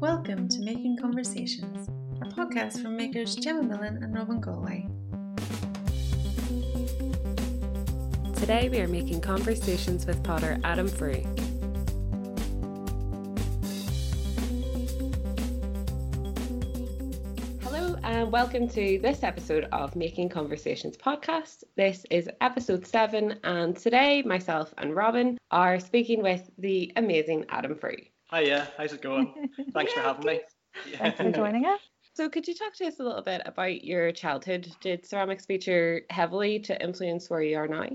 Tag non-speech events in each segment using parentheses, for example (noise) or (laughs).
Welcome to Making Conversations, a podcast from makers Gemma Millen and Robin Galway. Today we are making conversations with potter Adam Frew. Hello and welcome to this episode of Making Conversations podcast. This is episode seven, and today myself and Robin are speaking with the amazing Adam Frew. Hiya, how's it going? (laughs) Thanks for having me. Thanks for joining (laughs) us. So, could you talk to us a little bit about your childhood? Did ceramics feature heavily to influence where you are now?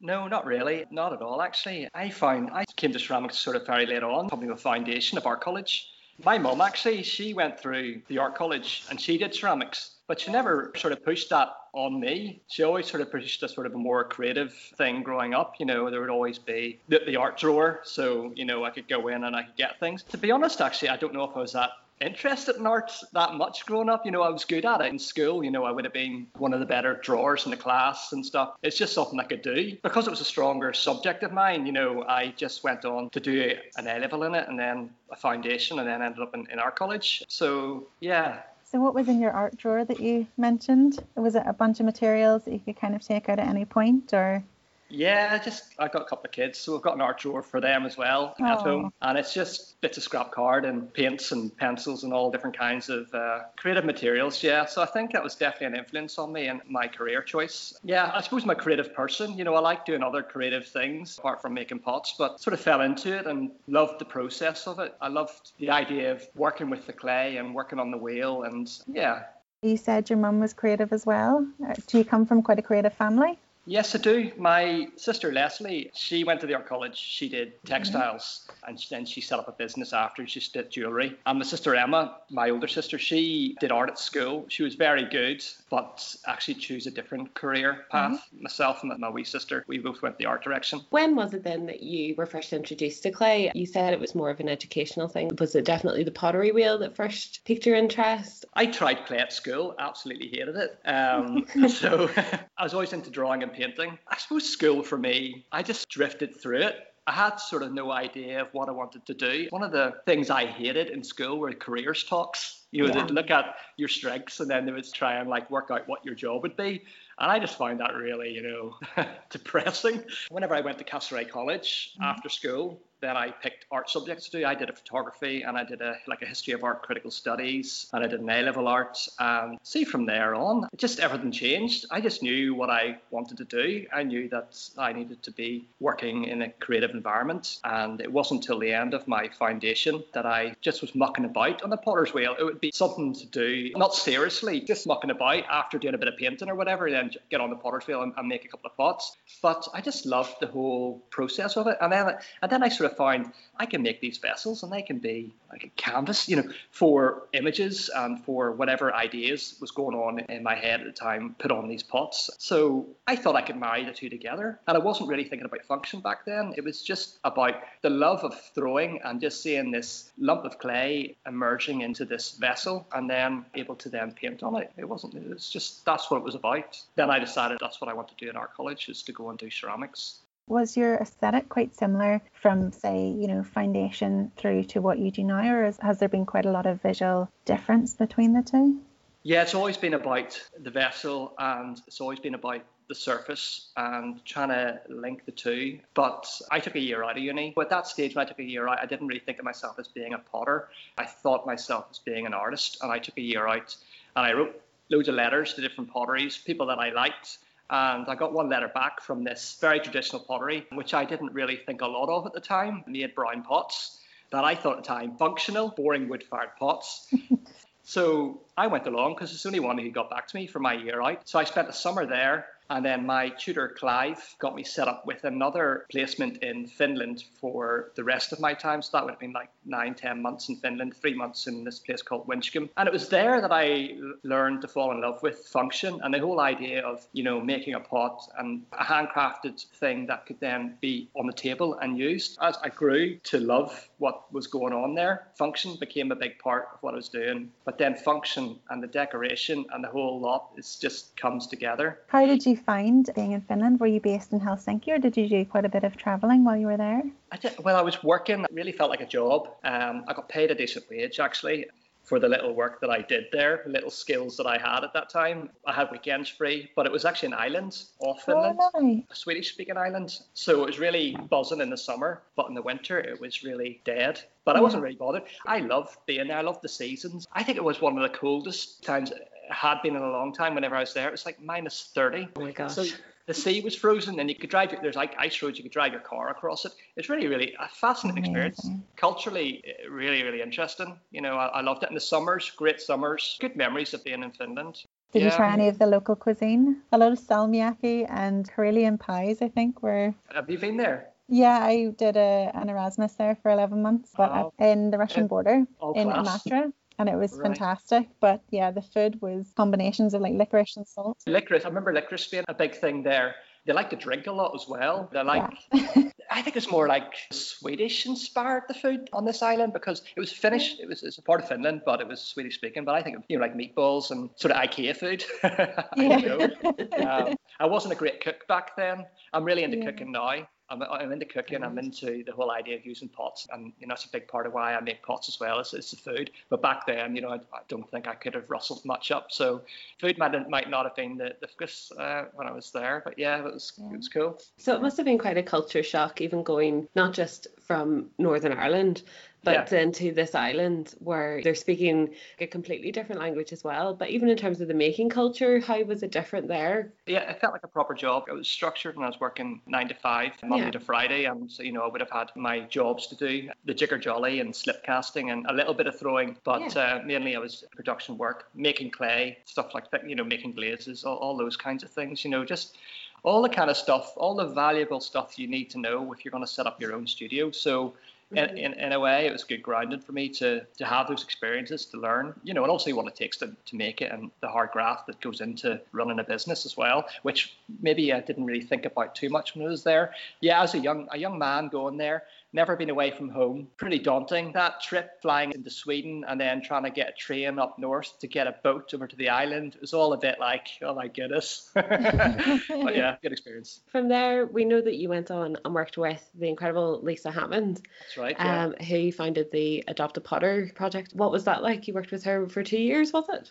No, not really. Not at all, actually. I found I came to ceramics sort of very late on, probably the foundation of our college. My mum, actually, she went through the art college and she did ceramics, but she never sort of pushed that on me. She always sort of pushed a sort of a more creative thing growing up. You know, there would always be the, the art drawer, so, you know, I could go in and I could get things. To be honest, actually, I don't know if I was that interested in art that much growing up. You know, I was good at it in school. You know, I would have been one of the better drawers in the class and stuff. It's just something I could do. Because it was a stronger subject of mine, you know, I just went on to do an A level in it and then a foundation and then ended up in, in art college. So, yeah. So, what was in your art drawer that you mentioned? Was it a bunch of materials that you could kind of take out at any point, or? Yeah, just I've got a couple of kids, so I've got an art drawer for them as well at home, and it's just bits of scrap card and paints and pencils and all different kinds of uh, creative materials. Yeah, so I think that was definitely an influence on me and my career choice. Yeah, I suppose I'm a creative person. You know, I like doing other creative things apart from making pots, but sort of fell into it and loved the process of it. I loved the idea of working with the clay and working on the wheel, and yeah, You said your mum was creative as well. Uh, Do you come from quite a creative family? Yes, I do. My sister Leslie, she went to the art college. She did textiles, and then she set up a business after. She did jewelry. And my sister Emma, my older sister, she did art at school. She was very good, but actually chose a different career path. Myself and my wee sister, we both went the art direction. When was it then that you were first introduced to clay? You said it was more of an educational thing. Was it definitely the pottery wheel that first piqued your interest? I tried clay at school, absolutely hated it. (laughs) Um, so (laughs) I was always into drawing and painting. I suppose school for me, I just drifted through it. I had sort of no idea of what I wanted to do. One of the things I hated in school were careers talks. You know, Yeah. they'd look at your strengths and then they would try and like work out what your job would be. And I just found that really, you know, (laughs) depressing. Whenever I went to Castlereagh College mm-hmm. after school, then I picked art subjects to do. I did a photography and I did a like a history of art critical studies and I did an A level art. And see from there on, just everything changed. I just knew what I wanted to do. I knew that I needed to be working in a creative environment. And it wasn't until the end of my foundation that I just was mucking about on the potter's wheel. It would be something to do, not seriously, just mucking about after doing a bit of painting or whatever, and then get on the potter's wheel and, and make a couple of pots. But I just loved the whole process of it. And then and then I sort of found I can make these vessels and they can be like a canvas, you know, for images and for whatever ideas was going on in my head at the time, put on these pots. So I thought I could marry the two together. And I wasn't really thinking about function back then. It was just about the love of throwing and just seeing this lump of clay emerging into this vessel and then able to then paint on it. It wasn't, it was just, that's what it was about. Then I decided that's what I want to do in art college is to go and do ceramics. Was your aesthetic quite similar from, say, you know, foundation through to what you do now, or is, has there been quite a lot of visual difference between the two? Yeah, it's always been about the vessel and it's always been about the surface and trying to link the two. But I took a year out of uni. At that stage, when I took a year out, I didn't really think of myself as being a potter. I thought myself as being an artist. And I took a year out and I wrote loads of letters to different potteries, people that I liked. And I got one letter back from this very traditional pottery, which I didn't really think a lot of at the time, made brown pots that I thought at the time functional, boring wood fired pots. (laughs) So I went along because it's the only one who got back to me for my year out. So I spent the summer there. And then my tutor, Clive, got me set up with another placement in Finland for the rest of my time. So that would have been like nine, ten months in Finland, three months in this place called Winchcombe. And it was there that I learned to fall in love with function and the whole idea of, you know, making a pot and a handcrafted thing that could then be on the table and used. As I grew to love what was going on there, function became a big part of what I was doing. But then function and the decoration and the whole lot is just comes together. How did you you find being in Finland? Were you based in Helsinki or did you do quite a bit of traveling while you were there? I did, well, I was working, it really felt like a job. Um, I got paid a decent wage actually for the little work that I did there, little skills that I had at that time. I had weekends free, but it was actually an island off Finland, oh, nice. a Swedish speaking island. So it was really buzzing in the summer, but in the winter it was really dead. But I wasn't really bothered. I loved being there, I loved the seasons. I think it was one of the coldest times had been in a long time whenever I was there. It was like minus 30. Oh my gosh. So the sea was frozen and you could drive there's like ice roads you could drive your car across it it's really really a fascinating experience culturally eh, really really interesting you know I, I loved it in the summers great summers good memories of being in finland Did you try any of the local cuisine? A lot of salmiakki and Karelian pies, I think, were. have you been there Yeah, I did a, an Erasmus there for 11 months, but Oh. in the Russian border in. Imatra. And it was Right. fantastic. But yeah, the food was combinations of like licorice and salt. licorice i remember licorice being a big thing there they like to drink a lot as well they like yeah. (laughs) I think it's more like Swedish inspired the food on this island because it was Finnish. It was it's a part of Finland, but it was Swedish speaking. But I think you know like meatballs and sort of IKEA food. (laughs) I. Um, I wasn't a great cook back then. I'm really into Yeah. cooking now. I'm, I'm into cooking. I'm into the whole idea of using pots, and you know that's a big part of why I make pots as well. Is, is the food. But back then, you know, I, I don't think I could have rustled much up. So food might might not have been the, the focus uh, when I was there. But yeah, it was it was cool. So it must have been quite a culture shock, even going not just from Northern Ireland, but Yeah. then to this island where they're speaking a completely different language as well. But even in terms of the making culture, how was it different there? Yeah, it felt like a proper job. It was structured and I was working nine to five, Monday Yeah. to Friday. And so, you know, I would have had my jobs to do the jigger jolly and slip casting and a little bit of throwing. But uh, mainly I was production work, making clay, stuff like that, you know, making glazes, all, all those kinds of things, you know, just all the kind of stuff, all the valuable stuff you need to know if you're going to set up your own studio. So, in, mm-hmm. in, in a way, it was good grounding for me to to have those experiences to learn, you know, and also what it takes to, to make it and the hard graft that goes into running a business as well, which maybe I didn't really think about too much when I was there. Yeah, as a young a young man going there, never been away from home, pretty daunting. That trip flying into Sweden and then trying to get a train up north to get a boat over to the island it was all a bit like, oh my goodness. (laughs) but yeah, good experience. From there, we know that you went on and worked with the incredible Lisa Hammond, That's right. Yeah. um, who founded the Adopt a Potter project. What was that like? You worked with her for two years, was it?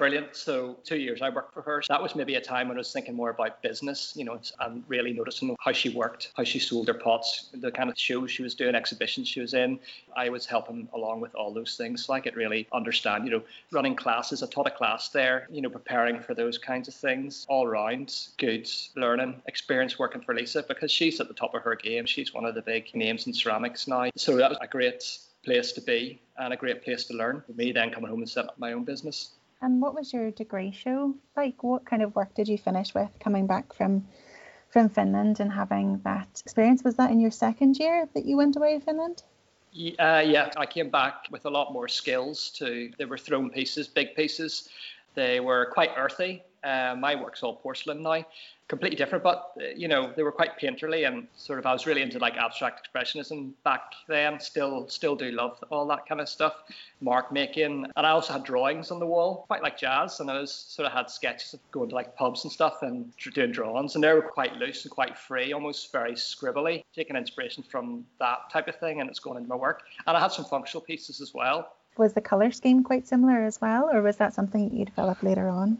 Brilliant. So two years I worked for her. So That was maybe a time when I was thinking more about business, you know, and really noticing how she worked, how she sold her pots, the kind of shows she was doing, exhibitions she was in. I was helping along with all those things. So I could really understand, you know, running classes. I taught a class there, you know, preparing for those kinds of things. All round good learning experience working for Lisa because she's at the top of her game. She's one of the big names in ceramics now. So that was a great place to be and a great place to learn. For me then coming home and set up my own business. And what was your degree show like? What kind of work did you finish with coming back from from Finland and having that experience? Was that in your second year that you went away to Finland? Uh, yeah, I came back with a lot more skills to. They were thrown pieces, big pieces. They were quite earthy. Uh, my work's all porcelain now, completely different. But uh, you know, they were quite painterly and sort of. I was really into like abstract expressionism back then. Still, still do love all that kind of stuff. Mark making, and I also had drawings on the wall, quite like jazz. And I was sort of had sketches of going to like pubs and stuff and doing drawings, and they were quite loose and quite free, almost very scribbly, taking inspiration from that type of thing, and it's going into my work. And I had some functional pieces as well. Was the colour scheme quite similar as well, or was that something you developed later on?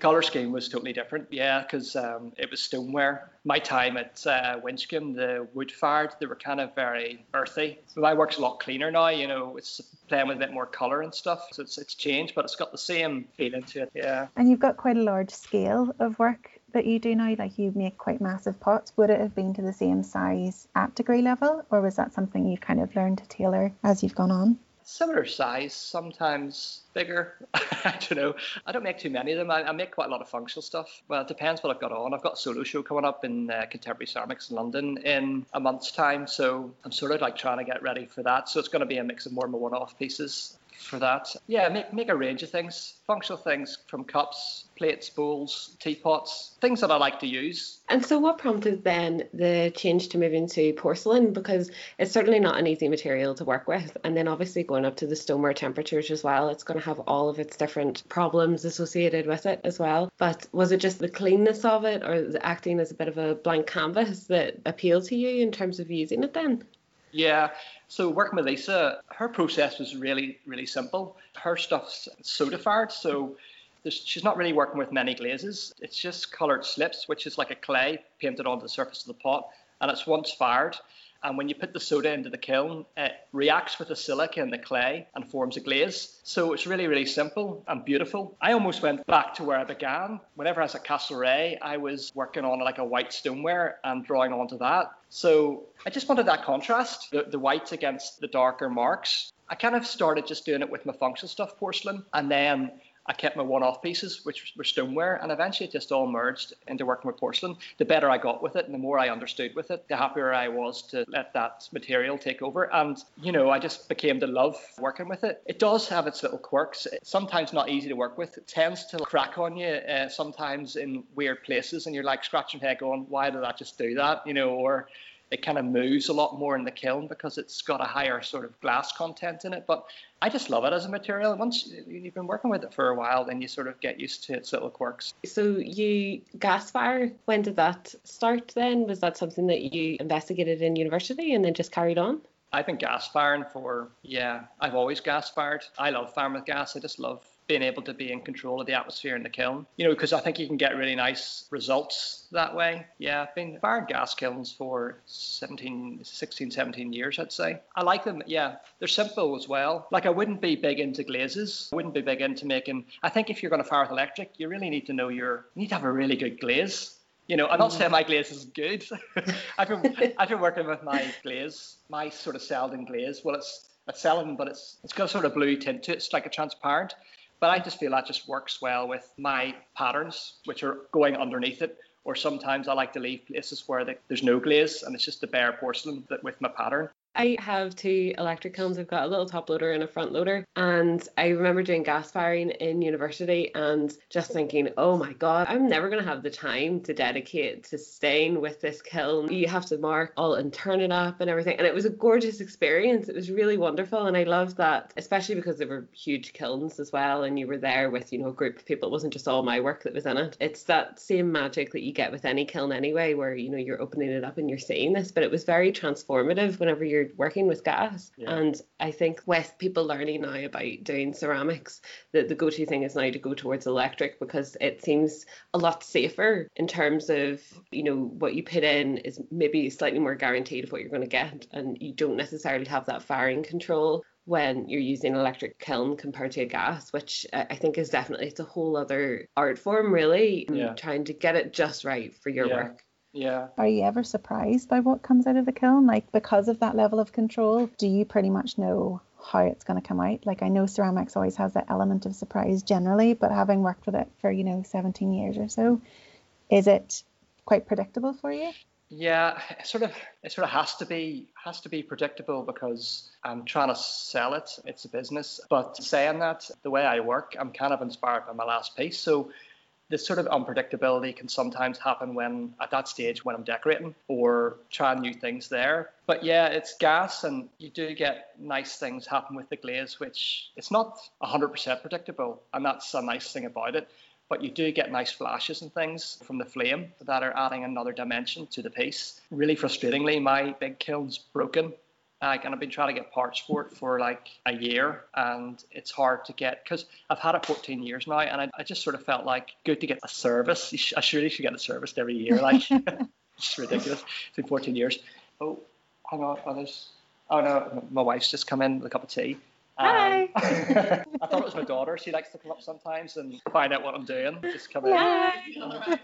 Color scheme was totally different, yeah, because um, it was stoneware. My time at uh, Winchcombe, the wood fired, they were kind of very earthy. My work's a lot cleaner now, you know, it's playing with a bit more color and stuff. So it's, it's changed, but it's got the same feeling to it, yeah. And you've got quite a large scale of work that you do now, like you make quite massive pots. Would it have been to the same size at degree level, or was that something you've kind of learned to tailor as you've gone on? Similar size, sometimes bigger. (laughs) I don't know. I don't make too many of them. I, I make quite a lot of functional stuff. Well, it depends what I've got on. I've got a solo show coming up in uh, Contemporary Ceramics in London in a month's time. So I'm sort of like trying to get ready for that. So it's going to be a mix of more my one-off pieces. For that. Yeah, make, make a range of things, functional things from cups, plates, bowls, teapots, things that I like to use. And so, what prompted then the change to move into porcelain? Because it's certainly not an easy material to work with. And then, obviously, going up to the stoneware temperatures as well, it's going to have all of its different problems associated with it as well. But was it just the cleanness of it or acting as a bit of a blank canvas that appealed to you in terms of using it then? Yeah. So working with Lisa, her process was really, really simple. Her stuff's soda fired, so she's not really working with many glazes. It's just coloured slips, which is like a clay painted onto the surface of the pot, and it's once fired. And when you put the soda into the kiln, it reacts with the silica in the clay and forms a glaze. So it's really, really simple and beautiful. I almost went back to where I began. Whenever I was at Castlereagh, I was working on like a white stoneware and drawing onto that. So I just wanted that contrast, the, the white against the darker marks. I kind of started just doing it with my functional stuff porcelain and then I kept my one-off pieces, which were stoneware, and eventually it just all merged into working with porcelain. The better I got with it, and the more I understood with it, the happier I was to let that material take over. And you know, I just became to love working with it. It does have its little quirks. It's sometimes not easy to work with. It tends to crack on you uh, sometimes in weird places, and you're like scratching your head, going, "Why did I just do that?" You know, or it kind of moves a lot more in the kiln because it's got a higher sort of glass content in it. But I just love it as a material. Once you've been working with it for a while, then you sort of get used to its little quirks. So you gas fire, when did that start then? Was that something that you investigated in university and then just carried on? I've been gas firing for, yeah, I've always gas fired. I love firing with gas. I just love being able to be in control of the atmosphere in the kiln. You know, because I think you can get really nice results that way. Yeah, I've been firing gas kilns for 17, 16, 17 years, I'd say. I like them. Yeah, they're simple as well. Like I wouldn't be big into glazes. I wouldn't be big into making. I think if you're going to fire with electric, you really need to know your. You need to have a really good glaze. You know, I'm not saying my glaze is good. (laughs) I've been I've been working with my glaze, my sort of celadon glaze. Well, it's it's celadon, but it's it's got a sort of blue tint to it. It's like a transparent. But I just feel that just works well with my patterns, which are going underneath it. Or sometimes I like to leave places where there's no glaze and it's just the bare porcelain that with my pattern. I have two electric kilns. I've got a little top loader and a front loader. And I remember doing gas firing in university and just thinking, oh my God, I'm never going to have the time to dedicate to staying with this kiln. You have to mark all and turn it up and everything. And it was a gorgeous experience. It was really wonderful. And I loved that, especially because there were huge kilns as well. And you were there with, you know, a group of people. It wasn't just all my work that was in it. It's that same magic that you get with any kiln anyway, where, you know, you're opening it up and you're seeing this. But it was very transformative whenever you're working with gas. Yeah. And I think with people learning now about doing ceramics, the, the go to thing is now to go towards electric because it seems a lot safer in terms of, you know, what you put in is maybe slightly more guaranteed of what you're going to get. And you don't necessarily have that firing control when you're using electric kiln compared to a gas, which I think is definitely it's a whole other art form really. Yeah. Trying to get it just right for your yeah. work. Yeah. Are you ever surprised by what comes out of the kiln? Like because of that level of control, do you pretty much know how it's going to come out? Like I know ceramics always has that element of surprise generally, but having worked with it for, you know, 17 years or so, is it quite predictable for you? Yeah, it sort of it sort of has to be has to be predictable because I'm trying to sell it. It's a business. But saying that, the way I work, I'm kind of inspired by my last piece. So this sort of unpredictability can sometimes happen when at that stage when I'm decorating or trying new things there. But yeah, it's gas and you do get nice things happen with the glaze, which it's not 100% predictable. And that's a nice thing about it. But you do get nice flashes and things from the flame that are adding another dimension to the piece. Really frustratingly, my big kiln's broken like, and I've been trying to get parts for it for like a year, and it's hard to get because I've had it 14 years now, and I, I, just sort of felt like good to get a service. Sh- I surely should get a service every year. Like, (laughs) it's ridiculous. It's been 14 years. Oh, hang on, oh, there's, oh no, my wife's just come in with a cup of tea. Hi. Um, (laughs) I thought it was my daughter. She likes to come up sometimes and find out what I'm doing. Just come in. Hi.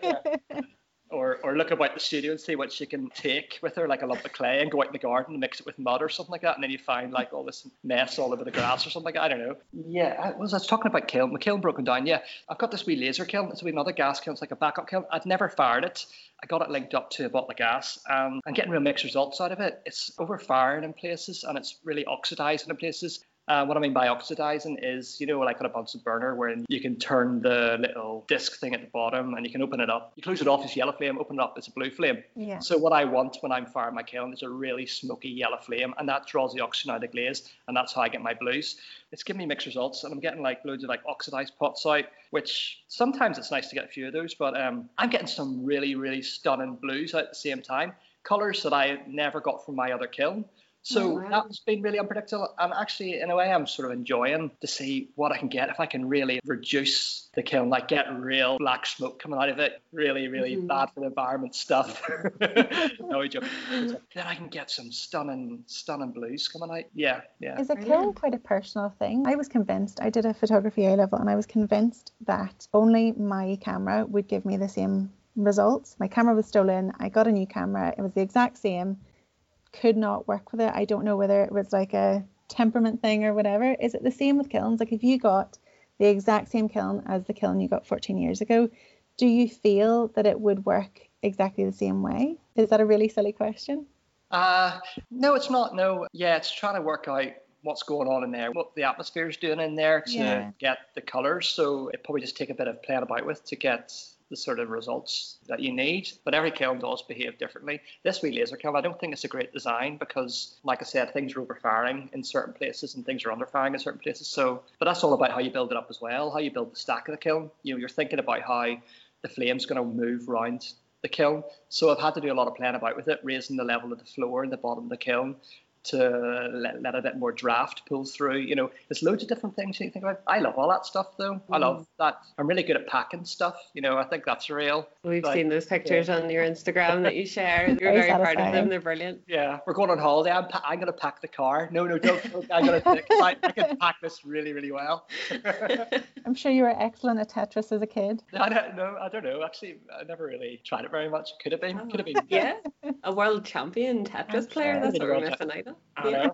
Yeah or, or look about the studio and see what she can take with her, like a lump of clay, and go out in the garden and mix it with mud or something like that, and then you find like all this mess all over the grass or something like that. I don't know. Yeah, I was, I was talking about kiln. My kiln broken down. Yeah, I've got this wee laser kiln. It's a wee another gas kiln. It's like a backup kiln. I'd never fired it. I got it linked up to a bottle of gas, and I'm getting real mixed results out of it. It's overfiring in places, and it's really oxidizing in places Uh, what I mean by oxidizing is, you know, like on a Bunsen burner where you can turn the little disc thing at the bottom and you can open it up. You close it off, it's yellow flame, open it up, it's a blue flame. Yeah. So what I want when I'm firing my kiln is a really smoky yellow flame and that draws the oxygen out of the glaze and that's how I get my blues. It's giving me mixed results and I'm getting like loads of like oxidized pots out, which sometimes it's nice to get a few of those, but um, I'm getting some really, really stunning blues at the same time. Colors that I never got from my other kiln. So Oh, wow. that's been really unpredictable. And actually, in a way, I'm sort of enjoying to see what I can get if I can really reduce the kiln, like get real black smoke coming out of it, really, really Mhm. bad for the environment stuff. (laughs) no, joke. Then I can get some stunning, stunning blues coming out. Yeah, yeah. Is a kiln quite a personal thing? I was convinced, I did a photography A level and I was convinced that only my camera would give me the same results. My camera was stolen. I got a new camera. It was the exact same. Could not work with it. I don't know whether it was like a temperament thing or whatever. Is it the same with kilns? Like if you got the exact same kiln as the kiln you got 14 years ago, do you feel that it would work exactly the same way? Is that a really silly question? Uh, no, it's not. No, yeah, it's trying to work out what's going on in there, what the atmosphere is doing in there to Yeah. get the colors. So it probably just take a bit of playing about with to get the sort of results that you need. But every kiln does behave differently. This wee laser kiln, I don't think it's a great design because, like I said, things are overfiring in certain places and things are underfiring in certain places. So, but that's all about how you build it up as well, how you build the stack of the kiln. You know, you're thinking about how the flame's going to move around the kiln. So I've had to do a lot of playing about with it, raising the level of the floor and the bottom of the kiln to let, let a bit more draft pull through. You know, there's loads of different things you think about. I love all that stuff though. I love mm. that. I'm really good at packing stuff. You know, I think that's real. We've Like, seen those pictures on your Instagram that you share. (laughs) You're Very very proud of them. They're brilliant. Yeah, we're going on holiday. I'm, pa- I'm going to pack the car. No, no, don't. don't I'm going to. I, I can pack this really, really well. (laughs) (laughs) I'm sure you were excellent at Tetris as a kid. I don't know. I don't know. Actually, I never really tried it very much. Could have been. Could have been. Oh, yeah, a world champion Tetris player. That's what we're World missing out on. I Yeah.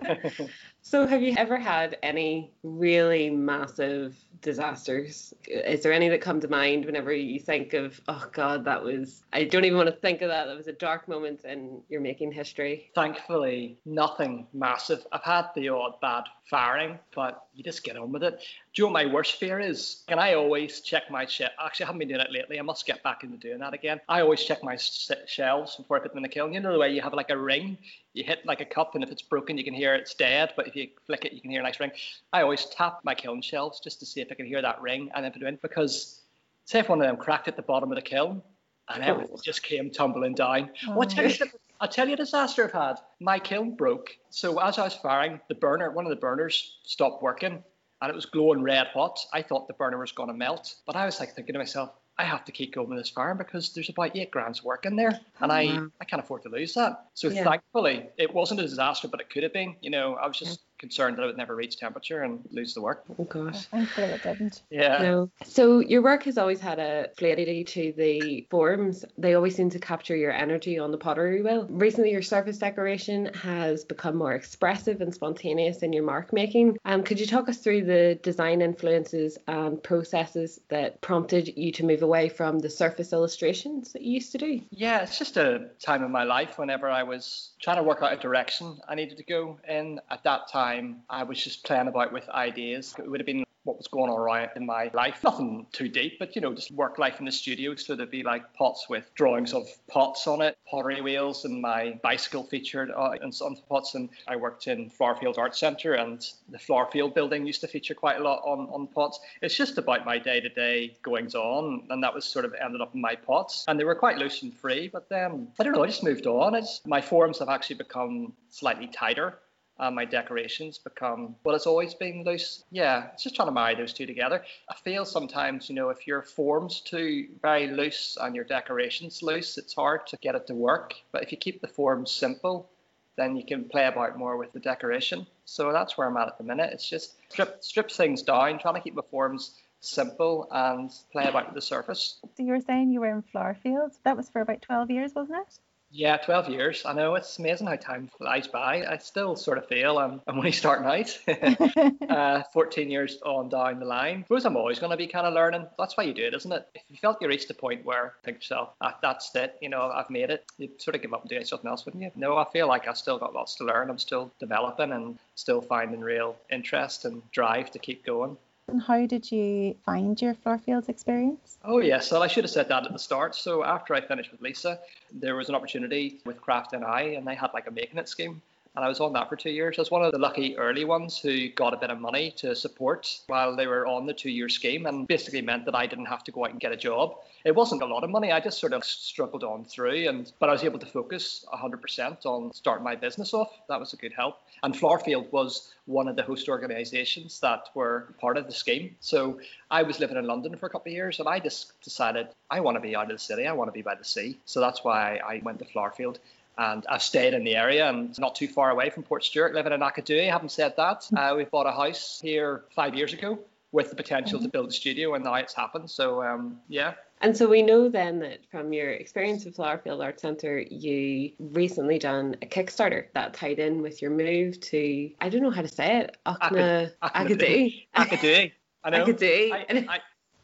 know. (laughs) So, have you ever had any really massive disasters? Is there any that come to mind whenever you think of, oh God, that was, I don't even want to think of that. That was a dark moment and you're making history. Thankfully, nothing massive. I've had the odd bad firing, but you just get on with it. Do you know what my worst fear is? And I always check my shit. Actually, I haven't been doing it lately. I must get back into doing that again. I always check my shelves before I put them in the kiln. You know the way you have like a ring, you hit like a cup, and if it's broken, you can hear it's dead. But if you flick it, you can hear a nice ring. I always tap my kiln shelves just to see if I can hear that ring and then put it in. Because say if one of them cracked at the bottom of the kiln, and everything Oh. just came tumbling down. Oh. Well, I tell you, I'll tell you a disaster I've had. My kiln broke. So as I was firing, the burner, one of the burners stopped working and it was glowing red hot. I thought the burner was going to melt. But I was like thinking to myself, I have to keep going with this firing because there's about eight grand's work in there. And I, Wow. I can't afford to lose that. So Yeah. thankfully, it wasn't a disaster, but it could have been. You know, I was just concerned that it would never reach temperature and lose the work. Oh gosh. Thankfully it didn't. Yeah. No. So your work has always had a fluidity to the forms. They always seem to capture your energy on the pottery wheel. Recently, your surface decoration has become more expressive and spontaneous in your mark making. Um, could you talk us through the design influences and processes that prompted you to move away from the surface illustrations that you used to do? Yeah, it's just a time in my life whenever I was trying to work out a direction I needed to go in. At that time, I was just playing about with ideas. It would have been what was going on around in my life. Nothing too deep, but you know, just work life in the studio. So there'd be like pots with drawings of pots on it, pottery wheels, and my bicycle featured uh, in some pots. And I worked in Flowerfield Art Centre, and the Flowerfield building used to feature quite a lot on, on pots. It's just about my day to day goings on, and that was sort of ended up in my pots. And they were quite loose and free, but then I don't know, I just moved on. It's, my forms have actually become slightly tighter and my decorations become well it's always been loose. Yeah it's just trying to marry those two together. I feel sometimes you know if your forms too very loose and your decorations loose it's hard to get it to work. But if you keep the forms simple then you can play about more with the decoration. So that's where i'm at at the minute. It's just strip strip things down trying to keep my forms simple and play about with the surface. So you were saying you were in Flowerfield. That was for about 12 years, wasn't it? Yeah, 12 years. I know it's amazing how time flies by. I still sort of feel I'm, I'm only starting out. uh, 14 years on down the line. I suppose I'm always going to be kind of learning. That's why you do it, isn't it? If you felt you reached a point where think yourself, ah, that's it, you know, I've made it, you'd sort of give up and do something else, wouldn't you? No, I feel like I've still got lots to learn. I'm still developing and still finding real interest and drive to keep going. And how did you find your Flowerfields experience? Oh, yes. Well, I should have said that at the start. So, after I finished with Lisa, there was an opportunity with Craft NI, and they had like a making it scheme. And I was on that for two years. I was one of the lucky early ones who got a bit of money to support while they were on the two year scheme, and basically meant that I didn't have to go out and get a job. It wasn't a lot of money. I just sort of struggled on through, and but I was able to focus 100% on starting my business off. That was a good help. And Flowerfield was one of the host organisations that were part of the scheme. So I was living in London for a couple of years, and I just decided I want to be out of the city. I want to be by the sea. So that's why I went to Flowerfield and I've stayed in the area and not too far away from Portstewart, living in Aghadowey. Having said that, mm-hmm. uh, we bought a house here five years ago with the potential to mm-hmm. build a studio, and now it's happened. So um, yeah. And so we know then that from your experience with Flowerfield Art Centre, you recently done a Kickstarter that tied in with your move to I don't know how to say it, Akna Aghadowey. Aghadowey. I know. Aghadowey. I, I,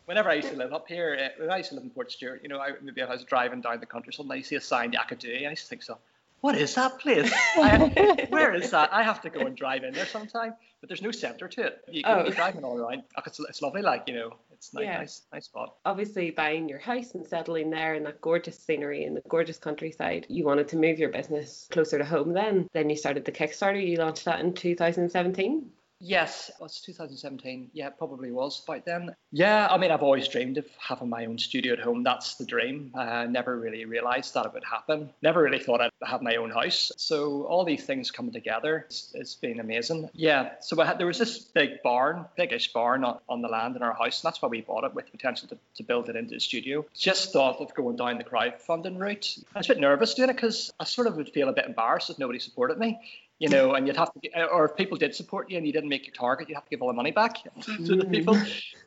whenever I used to live up here, uh, when I used to live in Portstewart, you know, I, maybe I was driving down the country, something I see a sign, Aghadowey, and I used to think so. What is that place? I, (laughs) where is that? I have to go and drive in there sometime, but there's no centre to it. You can oh. be driving all around. It's, it's lovely, like you know, it's nice, yeah. nice, nice spot. Obviously, buying your house and settling there in that gorgeous scenery and the gorgeous countryside, you wanted to move your business closer to home. Then, then you started the Kickstarter. You launched that in 2017. Yes, it was 2017. Yeah, probably was by then. Yeah, I mean, I've always dreamed of having my own studio at home. That's the dream. I never really realized that it would happen. Never really thought I'd have my own house. So all these things coming together, it's, it's been amazing. Yeah, so had, there was this big barn, biggish barn on, on, the land in our house, and that's why we bought it with the potential to, to build it into a studio. Just thought of going down the crowdfunding route. I was a bit nervous doing it because I sort of would feel a bit embarrassed if nobody supported me you know, and you'd have to, or if people did support you and you didn't make your target, you'd have to give all the money back (laughs) to the people.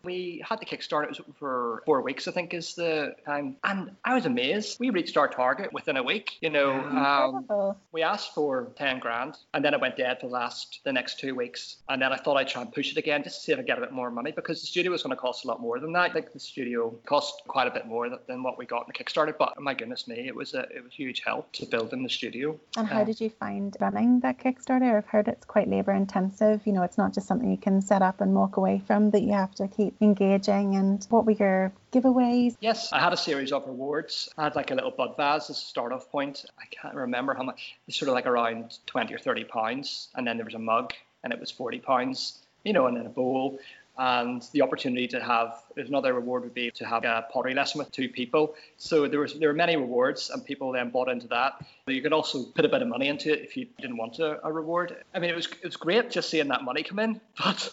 We had the Kickstarter, it was open for four weeks, I think is the time. And I was amazed. We reached our target within a week. You know, um, we asked for 10 grand and then it went dead for the last, the next two weeks. And then I thought I'd try and push it again just to see if I get a bit more money because the studio was going to cost a lot more than that. I think the studio cost quite a bit more than what we got in the Kickstarter. But my goodness me, it was a, it was huge help to build in the studio. And how uh, did you find running that Kickstarter? I've heard it's quite labor intensive. You know, it's not just something you can set up and walk away from, that you have to keep engaging. And what were your giveaways? Yes, I had a series of rewards. I had like a little bud vase as a start off point. I can't remember how much, it's sort of like around 20 or 30 pounds. And then there was a mug and it was 40 pounds, you know, and then a bowl and the opportunity to have another reward would be to have a pottery lesson with two people. So there was there were many rewards, and people then bought into that. You could also put a bit of money into it if you didn't want a, a reward. I mean, it was it was great just seeing that money come in, (laughs) but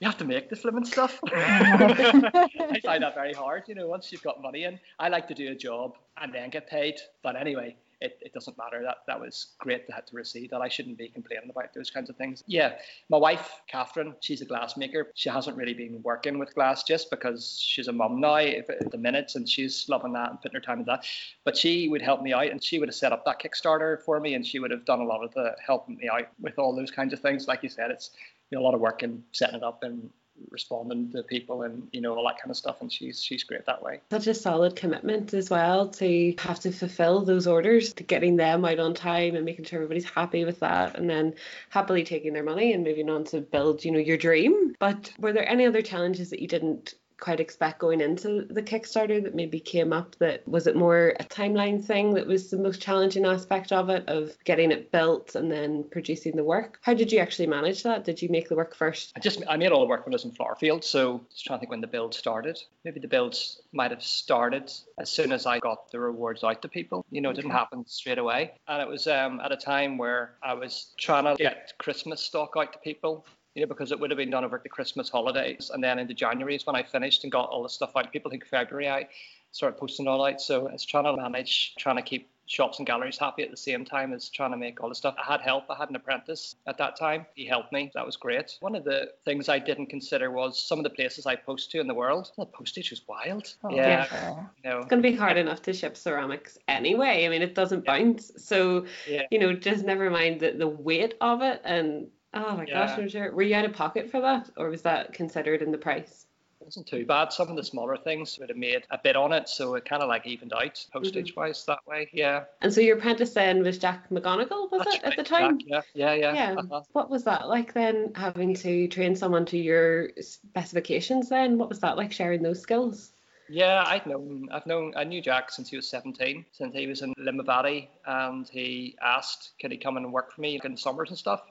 you have to make the flipping stuff. (laughs) I find that very hard. You know, once you've got money in, I like to do a job and then get paid. But anyway, it, it doesn't matter. That that was great to have to receive that. I shouldn't be complaining about those kinds of things. Yeah, my wife Catherine, she's a glassmaker. She hasn't really been working with glass just because she's a mum now at the minutes and she's loving that and putting her time in that. But she would help me out and she would have set up that Kickstarter for me and she would have done a lot of the helping me out with all those kinds of things. Like you said, it's you know, a lot of work in setting it up and responding to people and you know all that kind of stuff and she's she's great that way. Such a solid commitment as well to have to fulfill those orders to getting them out on time and making sure everybody's happy with that and then happily taking their money and moving on to build you know your dream. But were there any other challenges that you didn't quite expect going into the Kickstarter that maybe came up? That was it more a timeline thing that was the most challenging aspect of it, of getting it built and then producing the work? How did you actually manage that? Did you make the work first? I just I made all the work when I was in Flowerfield, so just trying to think when the build started. Maybe the builds might have started as soon as I got the rewards out to people. You know, it didn't happen straight away, and it was um, at a time where I was trying to get Christmas stock out to people you know, because it would have been done over the Christmas holidays. And then into January is when I finished and got all the stuff out. People think February I started posting all out. So it's trying to manage, trying to keep shops and galleries happy at the same time as trying to make all the stuff. I had help. I had an apprentice at that time. He helped me. That was great. One of the things I didn't consider was some of the places I post to in the world. The postage was wild. Oh, yeah. sure. You know, It's going to be hard enough to ship ceramics anyway. I mean, it doesn't bounce. So, Yeah. you know, just never mind the, the weight of it. And oh my gosh, Yeah. Sure. Were you out of pocket for that? Or was that considered in the price? it wasn't too bad. Some of the smaller things would have made a bit on it, so it kind of like evened out Mm-hmm. postage wise that way. Yeah. And so your apprentice then was Jack McGonigal, was That's it, at the time? Jack, Yeah, yeah, yeah. Yeah. Uh-huh. What was that like then, having to train someone to your specifications then? What was that like sharing those skills? Yeah, I've known, I've known, I knew Jack since he was 17, since he was in Limavady, and he asked, could he come and work for me in the summers and stuff.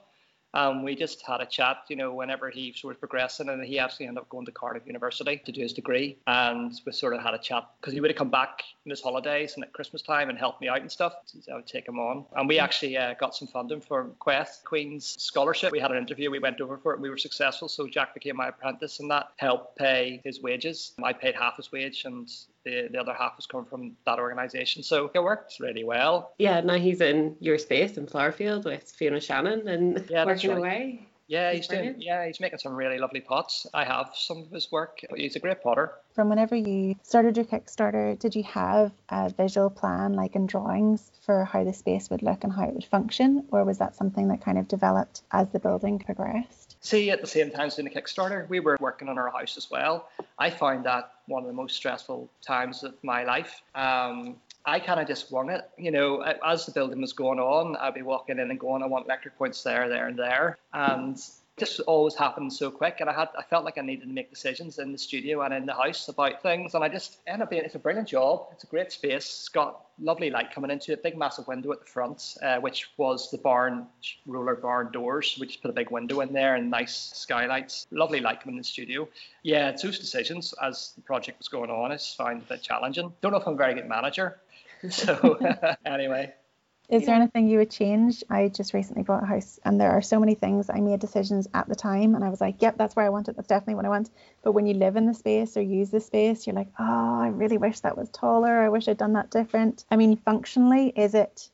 Um, we just had a chat, you know, whenever he sort of progressing, and he actually ended up going to Cardiff University to do his degree, and we sort of had a chat because he would have come back in his holidays and at Christmas time and helped me out and stuff. So I would take him on, and we actually uh, got some funding for QEST Queen's scholarship. We had an interview, we went over for it, and we were successful. So Jack became my apprentice, and that helped pay his wages. I paid half his wage, and the, the other half was coming from that organisation. So it worked really well. Yeah, now he's in your space in Flowerfield with Fiona Shannon and Yeah, working right. away. Yeah, That's he's doing. Yeah, he's making some really lovely pots. I have some of his work. He's a great potter. From whenever you started your Kickstarter, did you have a visual plan, like in drawings, for how the space would look and how it would function, or was that something that kind of developed as the building progressed? See, at the same time as doing the Kickstarter, we were working on our house as well. I found that one of the most stressful times of my life. Um, I kind of just wung it. You know, as the building was going on, I'd be walking in and going, I want electric points there, there, and there. And just always happened so quick and I had I felt like I needed to make decisions in the studio and in the house about things and I just ended up being it's a brilliant job it's a great space it's got lovely light coming into it big massive window at the front uh, which was the barn roller barn doors we just put a big window in there and nice skylights lovely light coming in the studio. Yeah those decisions as the project was going on I just found it a bit challenging. Don't know if I'm a very good manager (laughs) so (laughs) anyway Is there anything you would change? I just recently bought a house and there are so many things I made decisions at the time and I was like, yep, that's where I want it. That's definitely what I want. But when you live in the space or use the space, you're like, oh, I really wish that was taller. I wish I'd done that different. I mean, functionally, is it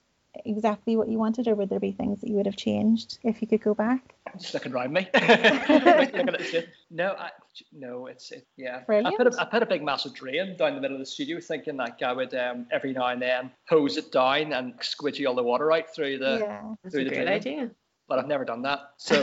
exactly what you wanted or would there be things that you would have changed if you could go back? just looking around me. looking at the shit. No, I, no, it's it, yeah. I put a, I put a big massive drain down the middle of the studio, thinking like I would um, every now and then hose it down and squidgy all the water out through the. yeah. That's Through a the great drain. idea. But I've never done that. So.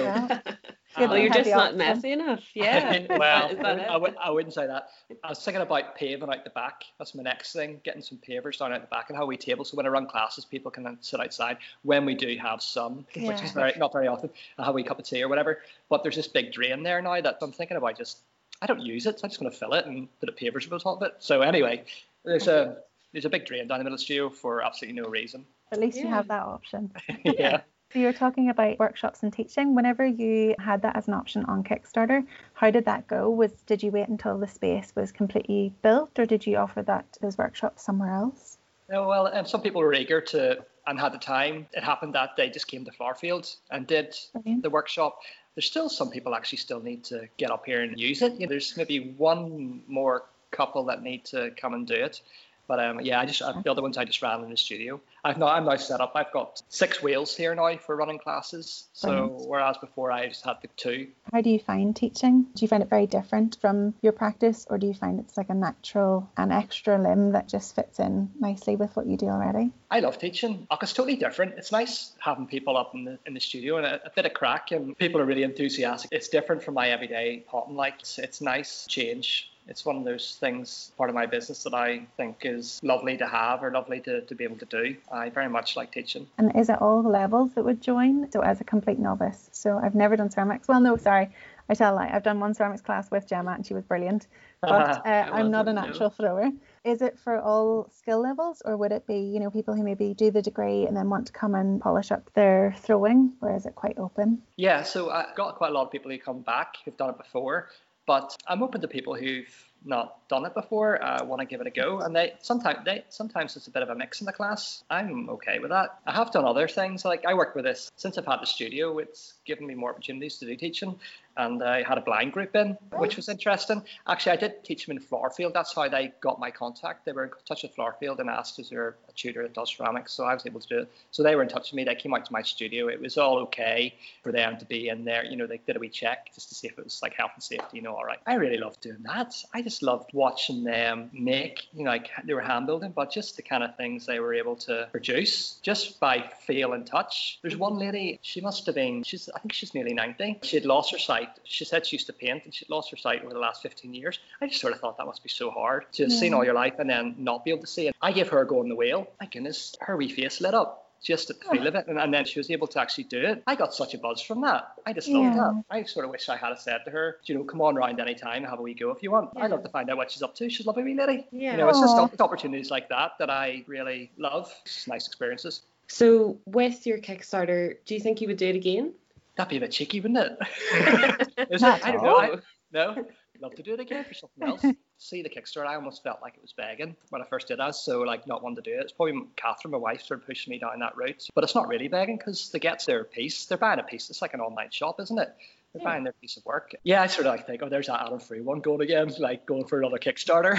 (laughs) Well, um, Well, you're just not option. messy enough. (laughs) Yeah. (laughs) well, I, wouldn't- I, would, I wouldn't say that. I was thinking about paving out the back. That's my next thing, getting some pavers down out the back and how we table. So when I run classes, people can then sit outside when we do have sun, which is very not very often. I have a wee cup of tea or whatever. But there's this big drain there now that I'm thinking about just. I don't use it, so I'm just going to fill it and put a pavers over the top of it. So anyway, there's a there's a big drain down the middle of the studio for absolutely no reason. At least you have that option. (laughs) yeah. So you're talking about workshops and teaching. Whenever you had that as an option on Kickstarter, how did that go? Was did you wait until the space was completely built, or did you offer that those workshops somewhere else? No, well, and some people were eager to and had the time. It happened that they just came to Flowerfield and did Brilliant. the workshop. There's still some people actually still need to get up here and use it. You know, there's maybe one more couple that need to come and do it. But um, yeah, I just uh, the other ones I just ran in the studio. I've now I'm now set up. I've got six wheels here now for running classes. So Brilliant. whereas before I just had the two. How do you find teaching? Do you find it very different from your practice, or do you find it's like a natural, an extra limb that just fits in nicely with what you do already? I love teaching. It's totally different. It's nice having people up in the in the studio and a, a bit of crack, and people are really enthusiastic. It's different from my everyday potting. Like, it's, it's nice change. It's one of those things, part of my business that I think is lovely to have or lovely to, to be able to do. I very much like teaching. And is it all levels that would join? So as a complete novice. So I've never done ceramics. Well, no, sorry. I tell a lie. I've done one ceramics class with Gemma and she was brilliant. (laughs) But uh, I'm not a natural thrower. Is it for all skill levels or would it be, you know, people who maybe do the degree and then want to come and polish up their throwing? Or is it quite open? Yeah, so I've got quite a lot of people who come back who've done it before, but I'm open to people who've not done it before, uh, I want to give it a go. And they sometimes they sometimes it's a bit of a mix in the class. I'm okay with that. I have done other things like I work with this since I've had the studio. It's given me more opportunities to do teaching and I had a blind group in, which oh. was interesting. Actually, I did teach them in Flowerfield. That's how they got my contact. They were in touch with Flowerfield and asked, "Is there a tutor that does ceramics?" So I was able to do it. So they were in touch with me. They came out to my studio. It was all okay for them to be in there. You know, they did a wee check just to see if it was like health and safety. You know, all right. I really loved doing that. I just loved watching them make. You know, like they were hand building, but just the kind of things they were able to produce just by feel and touch. There's one lady. She must have been. She's. I think she's nearly 90. She had lost her sight she said she used to paint and she'd lost her sight over the last 15 years. I just sort of thought that must be so hard to have yeah. seen all your life and then not be able to see it. I gave her a go in the wheel. My goodness, her wee face lit up just at the oh. feel of it. And, and, then she was able to actually do it. I got such a buzz from that. I just loved yeah. that. I sort of wish I had said to her, you know, come on round any time, have a wee go if you want. Yeah. I'd love to find out what she's up to. She's a lovely wee lady. Yeah. You know, it's just opportunities like that that I really love. It's nice experiences. So with your Kickstarter, do you think you would do it again? That'd be a bit cheeky, wouldn't it? (laughs) Is it? I don't know. I, no, love to do it again for something else. (laughs) See the Kickstarter, I almost felt like it was begging when I first did that. So like not wanting to do it. It's probably Catherine, my wife, sort of pushing me down that route. But it's not really begging because they get their piece. They're buying a piece. It's like an online shop, isn't it? They're yeah. buying their piece of work. Yeah, I sort of like think, oh, there's that Adam Frew one going again, (laughs) like going for another Kickstarter.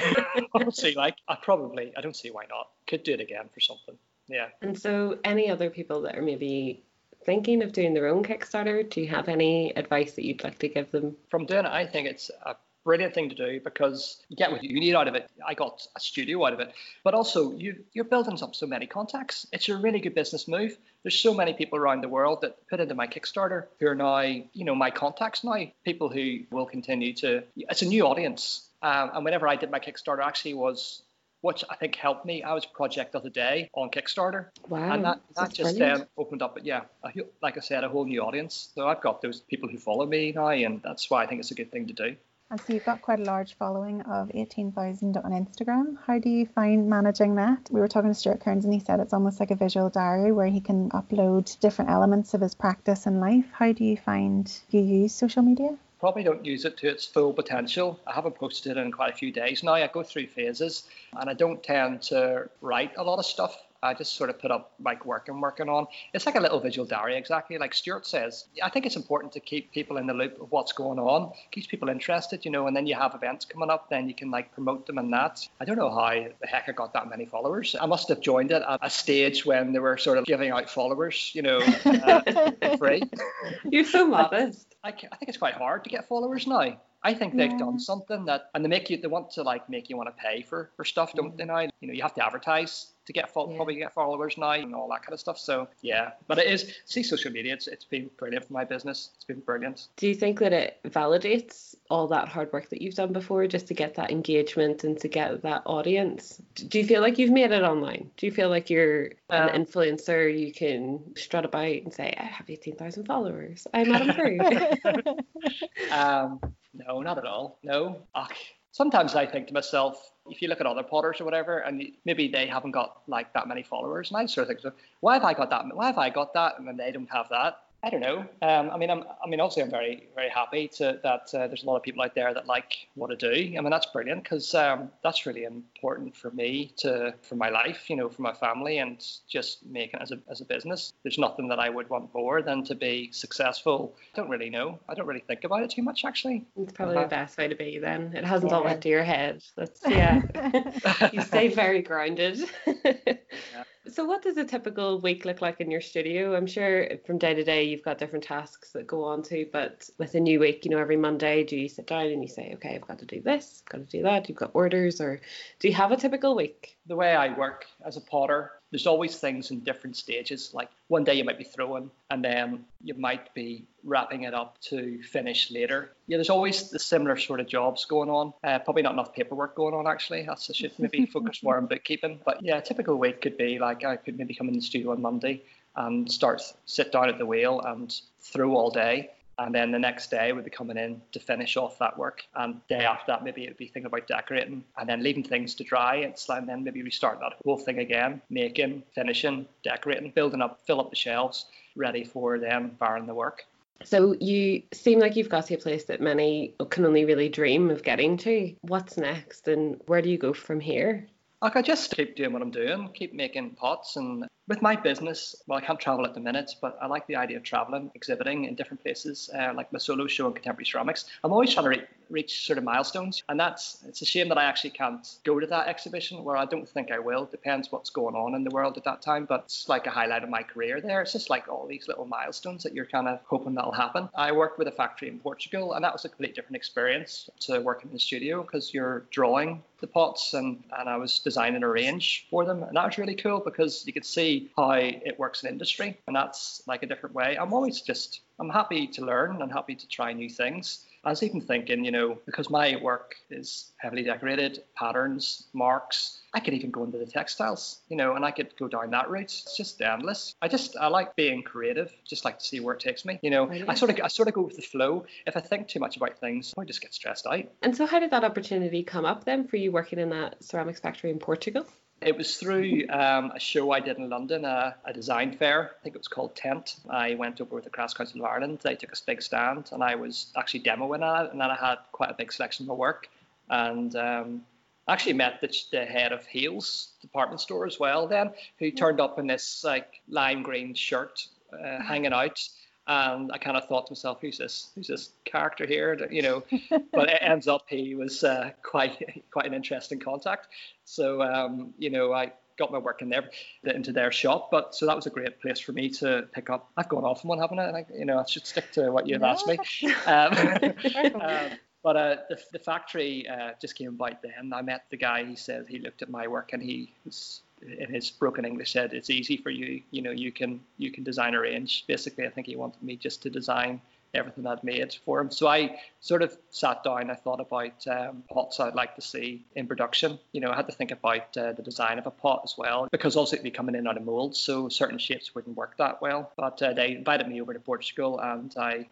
see, like I probably, I don't see why not. Could do it again for something. Yeah. And so, any other people that are maybe thinking of doing their own Kickstarter, do you have any advice that you'd like to give them? From doing it, I think it's a brilliant thing to do because you get what you need out of it. I got a studio out of it, but also you you're building up so many contacts. It's a really good business move. There's so many people around the world that put into my Kickstarter who are now you know my contacts now. People who will continue to. It's a new audience. Um, and whenever I did my Kickstarter, actually was which I think helped me. I was project of the day on Kickstarter. Wow. And that, that just then opened up, but yeah, a, like I said, a whole new audience. So I've got those people who follow me now, and that's why I think it's a good thing to do. And so you've got quite a large following of 18,000 on Instagram. How do you find managing that? We were talking to Stuart Kearns and he said it's almost like a visual diary where he can upload different elements of his practice and life. How do you find you use social media? Probably don't use it to its full potential. I haven't posted it in quite a few days now. I go through phases and I don't tend to write a lot of stuff. I just sort of put up like work I'm working on. It's like a little visual diary, exactly like Stuart says. I think it's important to keep people in the loop of what's going on, keeps people interested, you know. And then you have events coming up, then you can like promote them and that. I don't know how the heck I got that many followers. I must have joined it at a stage when they were sort of giving out followers, you know, uh, (laughs) free. You're so modest. I, I think it's quite hard to get followers now. I think they've yeah. done something that, and they make you, they want to like make you want to pay for for stuff, don't they? Now, you know, you have to advertise to get yeah. probably get followers now and all that kind of stuff. So yeah, but it is see social media. It's it's been brilliant for my business. It's been brilliant. Do you think that it validates all that hard work that you've done before just to get that engagement and to get that audience? Do you feel like you've made it online? Do you feel like you're an uh, influencer? You can strut about and say, I have eighteen thousand followers. I'm Adam Frew. (laughs) (laughs) (laughs) um, no, not at all. No. Ach, sometimes I think to myself, if you look at other potters or whatever, and maybe they haven't got like that many followers, and I sort of think, why have I got that? Why have I got that, and then they don't have that? I don't know. Um, I mean, I'm, I mean, obviously, I'm very, very happy to, that uh, there's a lot of people out there that like what I do. I mean, that's brilliant because um, that's really important for me to, for my life, you know, for my family, and just making it as a, as a business. There's nothing that I would want more than to be successful. I don't really know. I don't really think about it too much, actually. It's probably uh-huh. the best way to be. Then it hasn't yeah. all went to your head. That's (laughs) yeah. (laughs) you stay very grounded. yeah. So, what does a typical week look like in your studio? I'm sure from day to day you've got different tasks that go on to, but with a new week, you know, every Monday, do you sit down and you say, okay, I've got to do this, I've got to do that, you've got orders, or do you have a typical week? The way I work as a potter, there's always things in different stages. Like one day you might be throwing, and then you might be wrapping it up to finish later. Yeah, there's always the similar sort of jobs going on. Uh, probably not enough paperwork going on actually. That's I should maybe (laughs) focus more on bookkeeping. But yeah, a typical week could be like I could maybe come in the studio on Monday and start sit down at the wheel and throw all day and then the next day we'd be coming in to finish off that work. And day after that, maybe it'd be thinking about decorating and then leaving things to dry. It's and then maybe restart that whole thing again, making, finishing, decorating, building up, fill up the shelves, ready for them firing the work. So you seem like you've got to a place that many can only really dream of getting to. What's next and where do you go from here? Like I just keep doing what I'm doing, keep making pots. And with my business, well, I can't travel at the minute, but I like the idea of traveling, exhibiting in different places, uh, like my solo show in contemporary ceramics. I'm always trying to re- reach sort of milestones, and that's it's a shame that I actually can't go to that exhibition. Where I don't think I will. Depends what's going on in the world at that time, but it's like a highlight of my career. There, it's just like all these little milestones that you're kind of hoping that'll happen. I worked with a factory in Portugal, and that was a completely different experience to working in the studio because you're drawing the pots and, and I was designing a range for them. And that was really cool because you could see how it works in industry. And that's like a different way. I'm always just, I'm happy to learn and happy to try new things. I was even thinking, you know, because my work is heavily decorated, patterns, marks, I could even go into the textiles, you know, and I could go down that route. It's just endless. I just I like being creative, just like to see where it takes me. You know, really? I sort of I sort of go with the flow. If I think too much about things, I just get stressed out. And so how did that opportunity come up then for you working in that ceramics factory in Portugal? It was through um, a show I did in London, a, a, design fair. I think it was called Tent. I went over with the Crafts Council of Ireland. They took a big stand, and I was actually demoing at it. And then I had quite a big selection of my work. And um, I actually met the, the, head of Heal's department store as well. Then, who turned up in this like lime green shirt, uh, mm-hmm. hanging out and I kind of thought to myself, who's this? Who's this character here? You know, (laughs) but it ends up he was uh, quite (laughs) quite an interesting contact. So um, you know, I got my work in there into their shop. But so that was a great place for me to pick up. I've gone off on one, haven't I? Like, you know, I should stick to what you've asked me. (laughs) Um, um, but uh, the, the factory uh, just came about then. I met the guy. He said he looked at my work and he was in his broken English said it's easy for you. You know, you can you can design a range. Basically, I think he wanted me just to design everything I'd made for him. So I sort of sat down. I thought about um, pots I'd like to see in production. You know, I had to think about uh, the design of a pot as well because also it'd be coming in out of mold, so certain shapes wouldn't work that well. But uh, they invited me over to Portugal, and I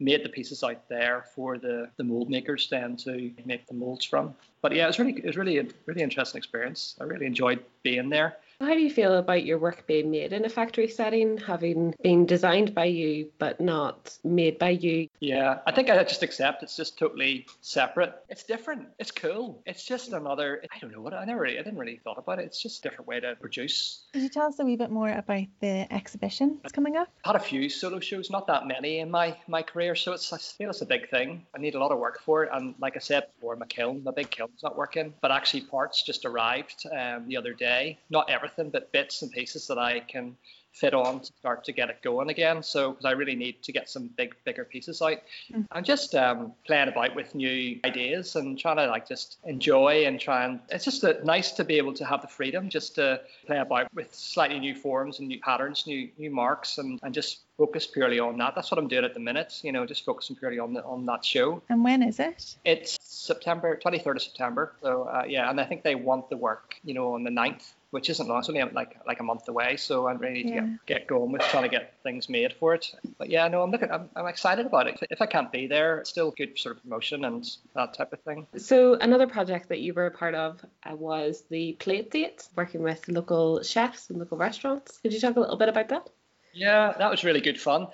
made the pieces out there for the, the mold makers then to make the molds from. But yeah, it was really it was really a really interesting experience. I really enjoyed being there. How do you feel about your work being made in a factory setting, having been designed by you but not made by you? Yeah, I think I just accept it's just totally separate. It's different. It's cool. It's just another. I don't know what I never. Really, I didn't really thought about it. It's just a different way to produce. Could you tell us a wee bit more about the exhibition that's coming up? I had a few solo shows, not that many in my my career, so it's I feel it's a big thing. I need a lot of work for it, and like I said before, my kiln, my big kiln's not working, but actually parts just arrived um, the other day. Not everything everything, but bits and pieces that I can fit on to start to get it going again. So, because I really need to get some big, bigger pieces out. Mm. I'm just um, playing about with new ideas and trying to like just enjoy and try and it's just a, nice to be able to have the freedom just to play about with slightly new forms and new patterns, new new marks, and, and just focus purely on that. That's what I'm doing at the minute. You know, just focusing purely on the, on that show. And when is it? It's September, 23rd of September. So uh, yeah, and I think they want the work, you know, on the 9th which isn't long. It's only like like a month away, so I'm ready to yeah. get, get going with trying to get things made for it. But yeah, no, I'm looking. I'm, I'm excited about it. If I can't be there, it's still good sort of promotion and that type of thing. So another project that you were a part of uh, was the plate date, working with local chefs and local restaurants. Could you talk a little bit about that? Yeah, that was really good fun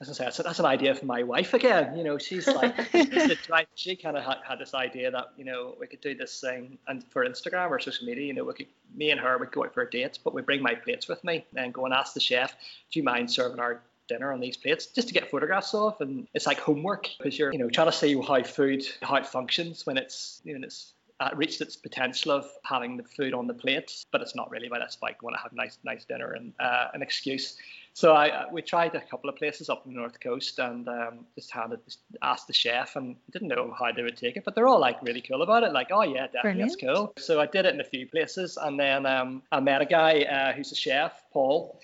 as I say, that's, that's an idea for my wife again. You know, she's (laughs) like, she kind of had, had, this idea that you know we could do this thing and for Instagram or social media. You know, we could, me and her would go out for a date, but we bring my plates with me and go and ask the chef, "Do you mind serving our dinner on these plates just to get photographs of and it's like homework because you're you know trying to see how food how it functions when it's you know it's uh, reached its potential of having the food on the plate, but it's not really. But it's like want to have nice, nice dinner and uh, an excuse. So I uh, we tried a couple of places up the north coast and um, just handed asked the chef and didn't know how they would take it, but they're all like really cool about it. Like, oh yeah, definitely Brilliant. that's cool. So I did it in a few places, and then um, I met a guy uh, who's a chef, Paul.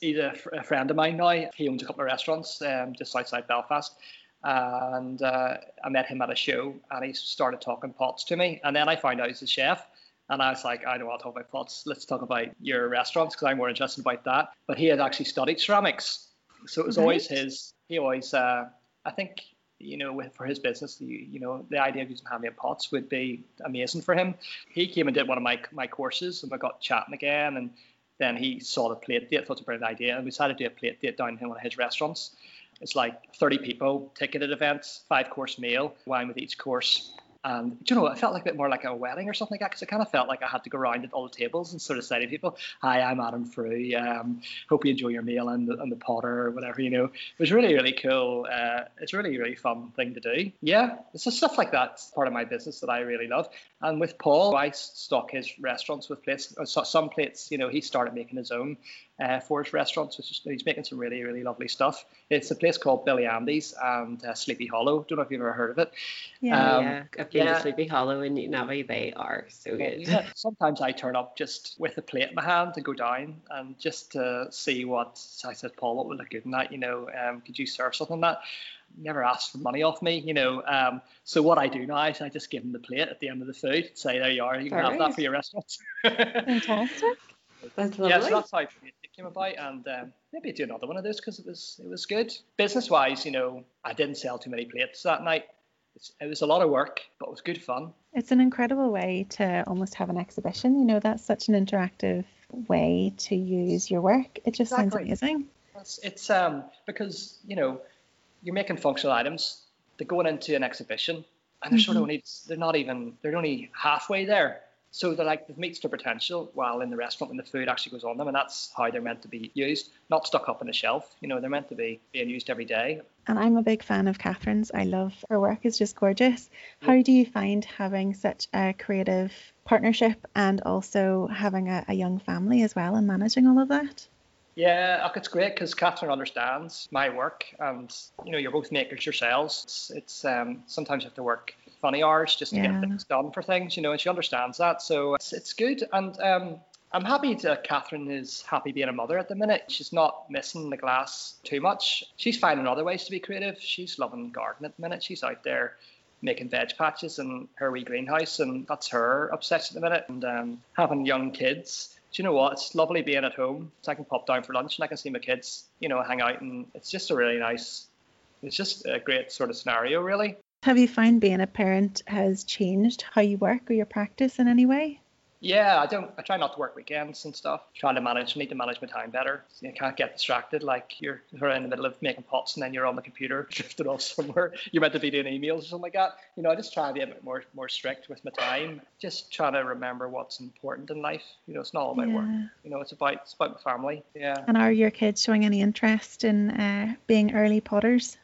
He's a, a, friend of mine now. He owns a couple of restaurants um, just outside Belfast and uh, I met him at a show, and he started talking pots to me, and then I found out he's a chef. And I was like, I know I'll talk about pots. Let's talk about your restaurants because I'm more interested about that. But he had actually studied ceramics, so it was right. always his. He always, uh, I think, you know, for his business, you, you know, the idea of using handmade pots would be amazing for him. He came and did one of my my courses, and we got chatting again, and then he saw the plate date, thought it was a brilliant idea, and we decided to do a plate date down in one of his restaurants. It's like 30 people, ticketed events, five course meal, wine with each course. And do you know, it felt like a bit more like a wedding or something like that because it kind of felt like I had to go around at all the tables and sort of say to people, "Hi, I'm Adam Frew. Um, hope you enjoy your meal and the, and the potter or whatever." You know, it was really really cool. Uh, it's really really fun thing to do. Yeah, it's just stuff like that. Part of my business that I really love. And with Paul, I stock his restaurants with plates. Uh, some plates, you know, he started making his own uh, for his restaurants. Which is, he's making some really, really lovely stuff. It's a place called Billy Andy's and uh, Sleepy Hollow. Don't know if you've ever heard of it. Yeah, um, yeah. I've been yeah. to Sleepy Hollow in Newtownabbey. They are so good. Yeah. Sometimes I turn up just with a plate in my hand to go down and just to see what I said, Paul, what would look good in that? You know, um, could you serve something like that? Never asked for money off me, you know. Um, so what I do now is I just give them the plate at the end of the food, say there you are, you can have that for your restaurant. Fantastic. (laughs) That's lovely. Yeah, so that's how it came about, and um, maybe do another one of those because it was it was good. Business wise, you know, I didn't sell too many plates that night. It's, it was a lot of work, but it was good fun. It's an incredible way to almost have an exhibition. You know, that's such an interactive way to use your work. It just exactly. sounds amazing. It's, it's um because you know you're making functional items. They're going into an exhibition, and they're mm-hmm. sort of mm-hmm. only they're not even they're only halfway there. So they're like they've meets their potential while in the restaurant when the food actually goes on them, and that's how they're meant to be used, not stuck up on a shelf. You know, they're meant to be being used every day. And I'm a big fan of Catherine's. I love her work; it's just gorgeous. How do you find having such a creative partnership and also having a, a young family as well and managing all of that? Yeah, it's great because Catherine understands my work, and you know, you're both makers yourselves. It's, it's um, sometimes you have to work funny hours just to yeah. get things done for things, you know, and she understands that, so it's, it's good. And um, I'm happy that Catherine is happy being a mother at the minute. She's not missing the glass too much. She's finding other ways to be creative. She's loving gardening at the minute. She's out there making veg patches in her wee greenhouse, and that's her obsession at the minute. And um, having young kids do you know what? It's lovely being at home. So I can pop down for lunch and I can see my kids, you know, hang out, and it's just a really nice. It's just a great sort of scenario, really. Have you found being a parent has changed how you work or your practice in any way? Yeah, I don't. I try not to work weekends and stuff. Trying to manage, need to manage my time better. You can't get distracted. Like you're, you're in the middle of making pots and then you're on the computer, (laughs) drifted off somewhere. You're meant to be doing emails or something like that. You know, I just try to be a bit more more strict with my time. Just trying to remember what's important in life. You know, it's not all about yeah. work. You know, it's about it's about my family. Yeah. And are your kids showing any interest in uh, being early potters?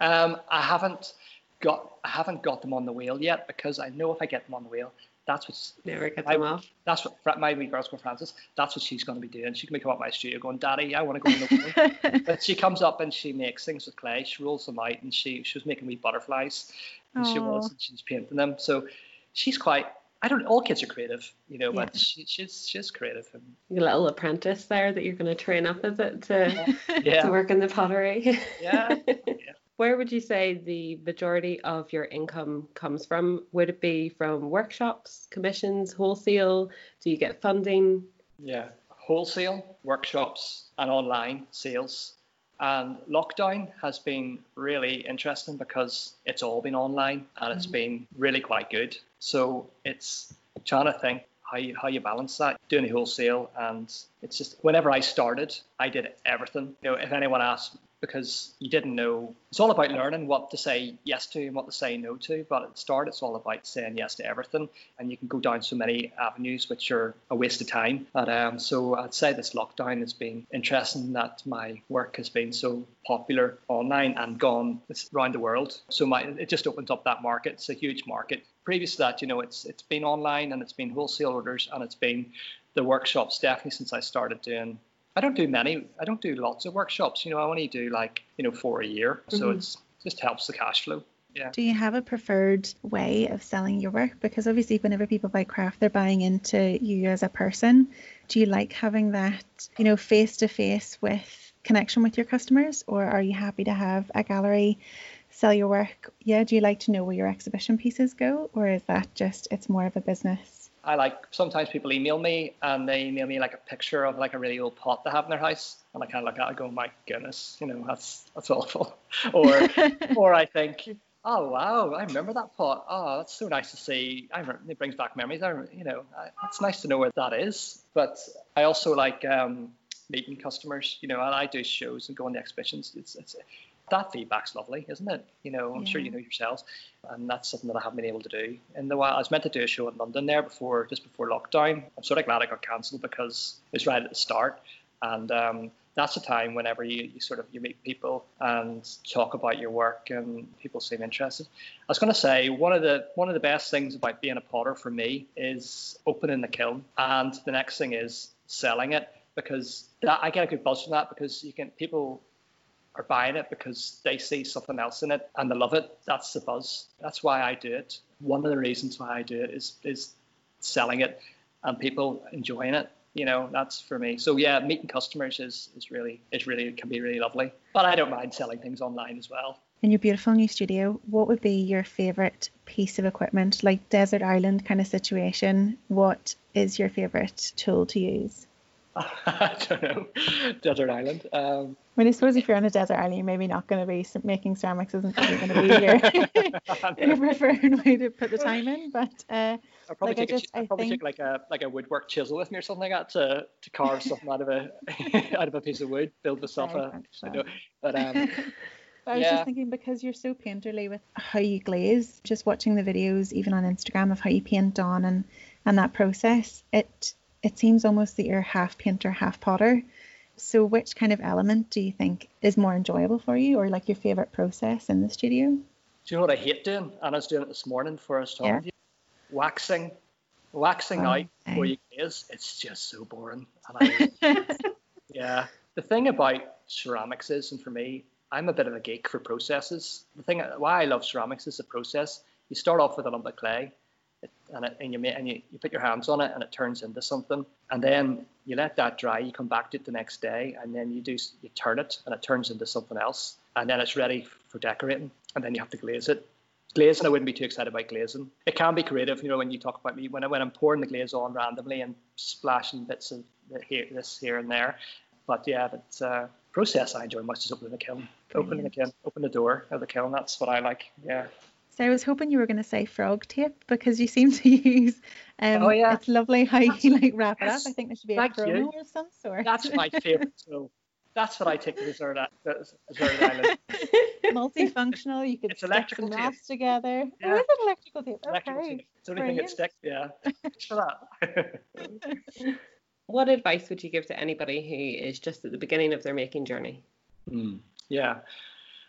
Um, I haven't got I haven't got them on the wheel yet because I know if I get them on the wheel, that's what's never get them off. That's what my wee girl's called Frances. That's what she's going to be doing. She can come up my studio going, "Daddy, I want to go in the (laughs) wheel." but she comes up and she makes things with clay. She rolls them out, and she she was making me butterflies, and Aww. she was and she's painting them. So she's quite. I don't. All kids are creative, you know, yeah. but she, she's she's creative. And, Your little apprentice there that you're going to train up, is it to yeah. (laughs) to work in the pottery? yeah. (laughs) yeah. Where would you say the majority of your income comes from? Would it be from workshops, commissions, wholesale? Do you get funding? Yeah, wholesale, workshops, and online sales. And lockdown has been really interesting because it's all been online and it's mm-hmm. been really quite good. So it's trying to think how you, how you balance that doing a wholesale and it's just whenever I started I did everything you know if anyone asked because you didn't know. It's all about learning what to say yes to and what to say no to. But at the start, it's all about saying yes to everything, and you can go down so many avenues which are a waste of time. But um, so I'd say this lockdown has been interesting that my work has been so popular online and gone around the world. So my it just opens up that market. It's a huge market. Previous to that, you know, it's it's been online and it's been wholesale orders and it's been the workshops definitely since I started doing I don't do many. I don't do lots of workshops. You know, I only do like you know four a year. So mm-hmm. it's just helps the cash flow. Yeah. Do you have a preferred way of selling your work? Because obviously, whenever people buy craft, they're buying into you as a person. Do you like having that, you know, face to face with connection with your customers, or are you happy to have a gallery sell your work? Yeah. Do you like to know where your exhibition pieces go, or is that just it's more of a business? I like sometimes people email me and they email me like a picture of like a really old pot they have in their house, and I kind of look at it and go, my goodness, you know, that's that's awful. (laughs) or (laughs) or I think, oh wow, I remember that pot. Oh, that's so nice to see. I remember, it brings back memories. I, you know, I, it's nice to know where that is. But I also like um, meeting customers. You know, and I do shows and go on the exhibitions. It's it's that feedback's lovely, isn't it? You know, I'm yeah. sure you know yourselves, and that's something that I haven't been able to do in the while. I was meant to do a show in London there before, just before lockdown. I'm sort of glad I got cancelled because it was right at the start, and um, that's a time whenever you, you sort of you meet people and talk about your work and people seem interested. I was going to say one of the one of the best things about being a potter for me is opening the kiln, and the next thing is selling it because that, I get a good buzz from that because you can people are buying it because they see something else in it and they love it. That's the buzz. That's why I do it. One of the reasons why I do it is is selling it and people enjoying it you know that's for me so yeah meeting customers is is really is really can be really lovely but i don't mind selling things online as well in your beautiful new studio what would be your favorite piece of equipment like desert island kind of situation what is your favorite tool to use I don't know. Desert island. Um, I mean, I suppose if you're on a desert island, you're maybe not going to be making ceramics. Isn't going to be your, (laughs) (laughs) your preferred way to put the time in. But uh, I'll probably, like take, just, a, I'll probably think... take like a like a woodwork chisel with me or something like that to, to carve something out of a (laughs) out of a piece of wood, build myself a. You know, but um, But I was yeah. just thinking because you're so painterly with how you glaze, just watching the videos even on Instagram of how you paint on and and that process, it it seems almost that you're half painter, half potter. So which kind of element do you think is more enjoyable for you or like your favorite process in the studio? Do you know what I hate doing? And I was doing it this morning for us talking yeah. you. Waxing. Waxing oh, out before you glaze, it's just so boring. I, (laughs) yeah. The thing about ceramics is, and for me, I'm a bit of a geek for processes. The thing why I love ceramics is the process. You start off with a lump of clay, and, it, and you and you, you put your hands on it and it turns into something. And then you let that dry you come back to it the next day and then you do you turn it and it turns into something else. And then it's ready for decorating and then you have to glaze it. Glazing I wouldn't be too excited about glazing. It can be creative you know when you talk about me when, I, when I'm pouring the glaze on randomly and splashing bits of here, this here and there. But yeah the uh, process I enjoy much is opening the kiln. Opening the kiln open the door of the kiln that's what I like yeah so I was hoping you were going to say frog tape because you seem to (laughs) use. Um, oh yeah, it's lovely how you like wrap it up. I think there should be a promo you. of some sort. That's my favourite (laughs) tool. That's what I take to Desert, Desert (laughs) Island. Multifunctional. You could it's stick some wraps together. Yeah. Oh, is it electrical tape? Electrical okay. Tape. It's the only thing that sticks. Yeah. for that. what advice would you give to anybody who is just at the beginning of their making journey? Mm, yeah,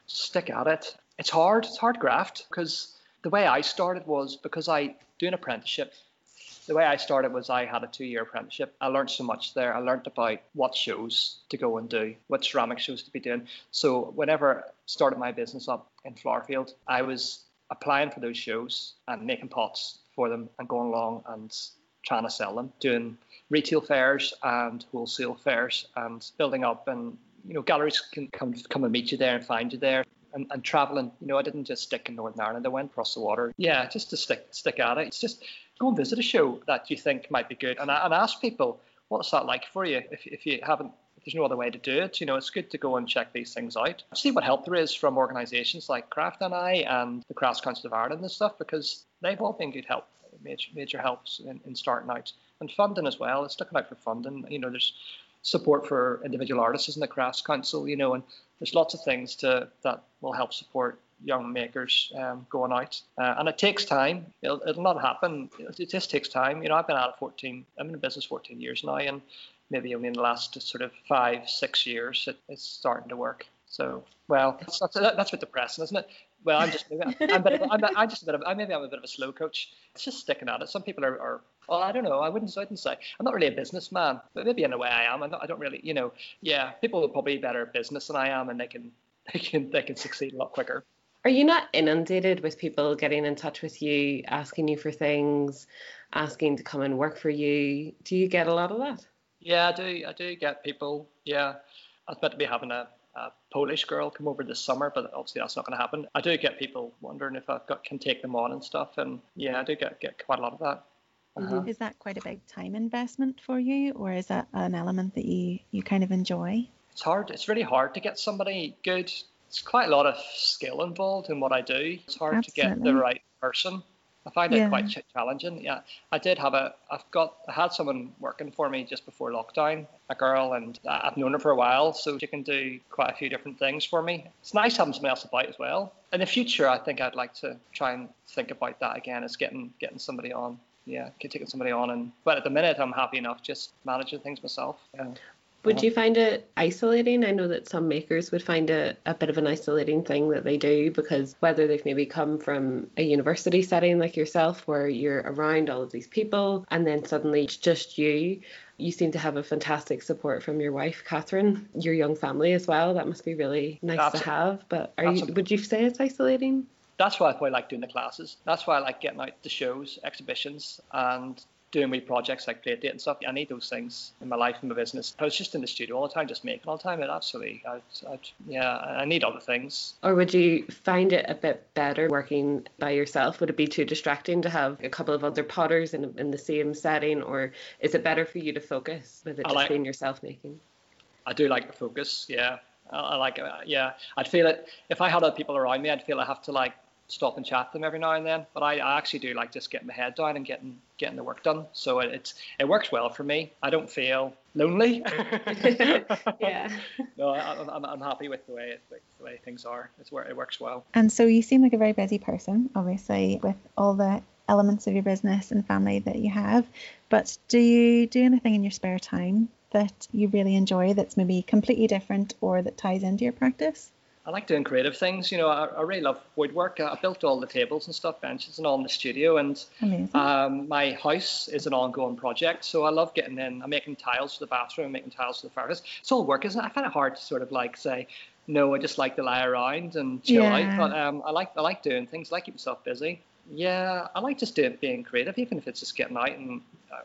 stick at it it's hard. It's hard graft because the way I started was because I do an apprenticeship. The way I started was I had a two-year apprenticeship. I learned so much there. I learned about what shows to go and do, what ceramic shows to be doing. So whenever I started my business up in Flowerfield, I was applying for those shows and making pots for them and going along and trying to sell them, doing retail fairs and wholesale fairs and building up and you know galleries can come come and meet you there and find you there and, and traveling. You know, I didn't just stick in Northern Ireland. I went across the water. Yeah, just to stick stick at it. It's just go and visit a show that you think might be good, and, and ask people what's that like for you if, if you haven't. If there's no other way to do it, you know, it's good to go and check these things out. See what help there is from organisations like Craft NI and the Crafts Council of Ireland and stuff, because they've all been good help, major major helps in, in starting out and funding as well. It's looking out for funding. You know, there's support for individual artists in the Crafts Council, you know, and there's lots of things to that will help support young makers um, going out. Uh, and it takes time. It'll, it'll not happen. It just takes time. You know, I've been out of 14, I'm in business 14 years now, and maybe only in the last sort of five, six years, it, it's starting to work. So, well, that's, that's, that's a bit depressing, isn't it? Well, I'm just, maybe I'm, a bit of, I'm, I'm just a bit of, maybe I'm a bit of a slow coach. It's just sticking at it. Some people are, are well, I don't know. I wouldn't, I wouldn't say. I'm not really a businessman, but maybe in a way I am. I'm not, I don't really, you know, yeah, people are probably better at business than I am and they can, (laughs) they can, they can succeed a lot quicker. Are you not inundated with people getting in touch with you, asking you for things, asking to come and work for you? Do you get a lot of that? Yeah, I do. I do get people. Yeah, I was meant to be having a a Polish girl come over this summer, but obviously that's not going to happen. I do get people wondering if I can take them on and stuff, and yeah, I do get get quite a lot of that. Uh-huh. Is that quite a big time investment for you, or is that an element that you you kind of enjoy? It's hard. It's really hard to get somebody good. It's quite a lot of skill involved in what I do. It's hard Absolutely. to get the right person. I find it quite ch- challenging. Yeah, I did have a. I've got. I had someone working for me just before lockdown, a girl, and I've known her for a while, so she can do quite a few different things for me. It's nice having somebody else about as well. In the future, I think I'd like to try and think about that again, as getting getting somebody on. Yeah, taking somebody on, and but at the minute, I'm happy enough just managing things myself. Yeah. Would uh-huh. you find it isolating? I know that some makers would find it a bit of an isolating thing that they do because whether they've maybe come from a university setting like yourself where you're around all of these people and then suddenly it's just you, you seem to have a fantastic support from your wife, Catherine, your young family as well. That must be really nice to have. But are that's you a- would you say it's isolating? that's why I quite like doing the classes. That's why I like getting out to shows, exhibitions, and doing wee projects like plate date and stuff. I need those things in my life and my business. I was just in the studio all the time, just making all the time. It absolutely, I, I, yeah, I need other things. Or would you find it a bit better working by yourself? Would it be too distracting to have a couple of other potters in, in the same setting? Or is it better for you to focus with it I just like- being yourself making? I do like the focus. Yeah, I, I like. Yeah, I'd feel it if I had other people around me. I'd feel I have to like stop and chat to them every now and then. But I, I actually do like just getting my head down and getting getting the work done. So it, it's it works well for me. I don't feel lonely. (laughs) (laughs) Yeah. No, I, I'm, I'm happy with the way it, the way things are. It's where it works well. And so you seem like a very busy person, obviously, with all the elements of your business and family that you have. But do you do anything in your spare time that you really enjoy that's maybe completely different or that ties into your practice? I like doing creative things. You know, I, I really love woodwork. I built all the tables and stuff, benches and all in the studio. And um, my house is an ongoing project, so I love getting in. I'm making tiles for the bathroom, making tiles for the fireplace. It's all work, isn't it? I find it hard to sort of like say, no, I just like to lie around and chill Yeah. out. But um, I like I like doing things. I like keep myself busy. Yeah, I like just doing being creative, even if it's just getting out and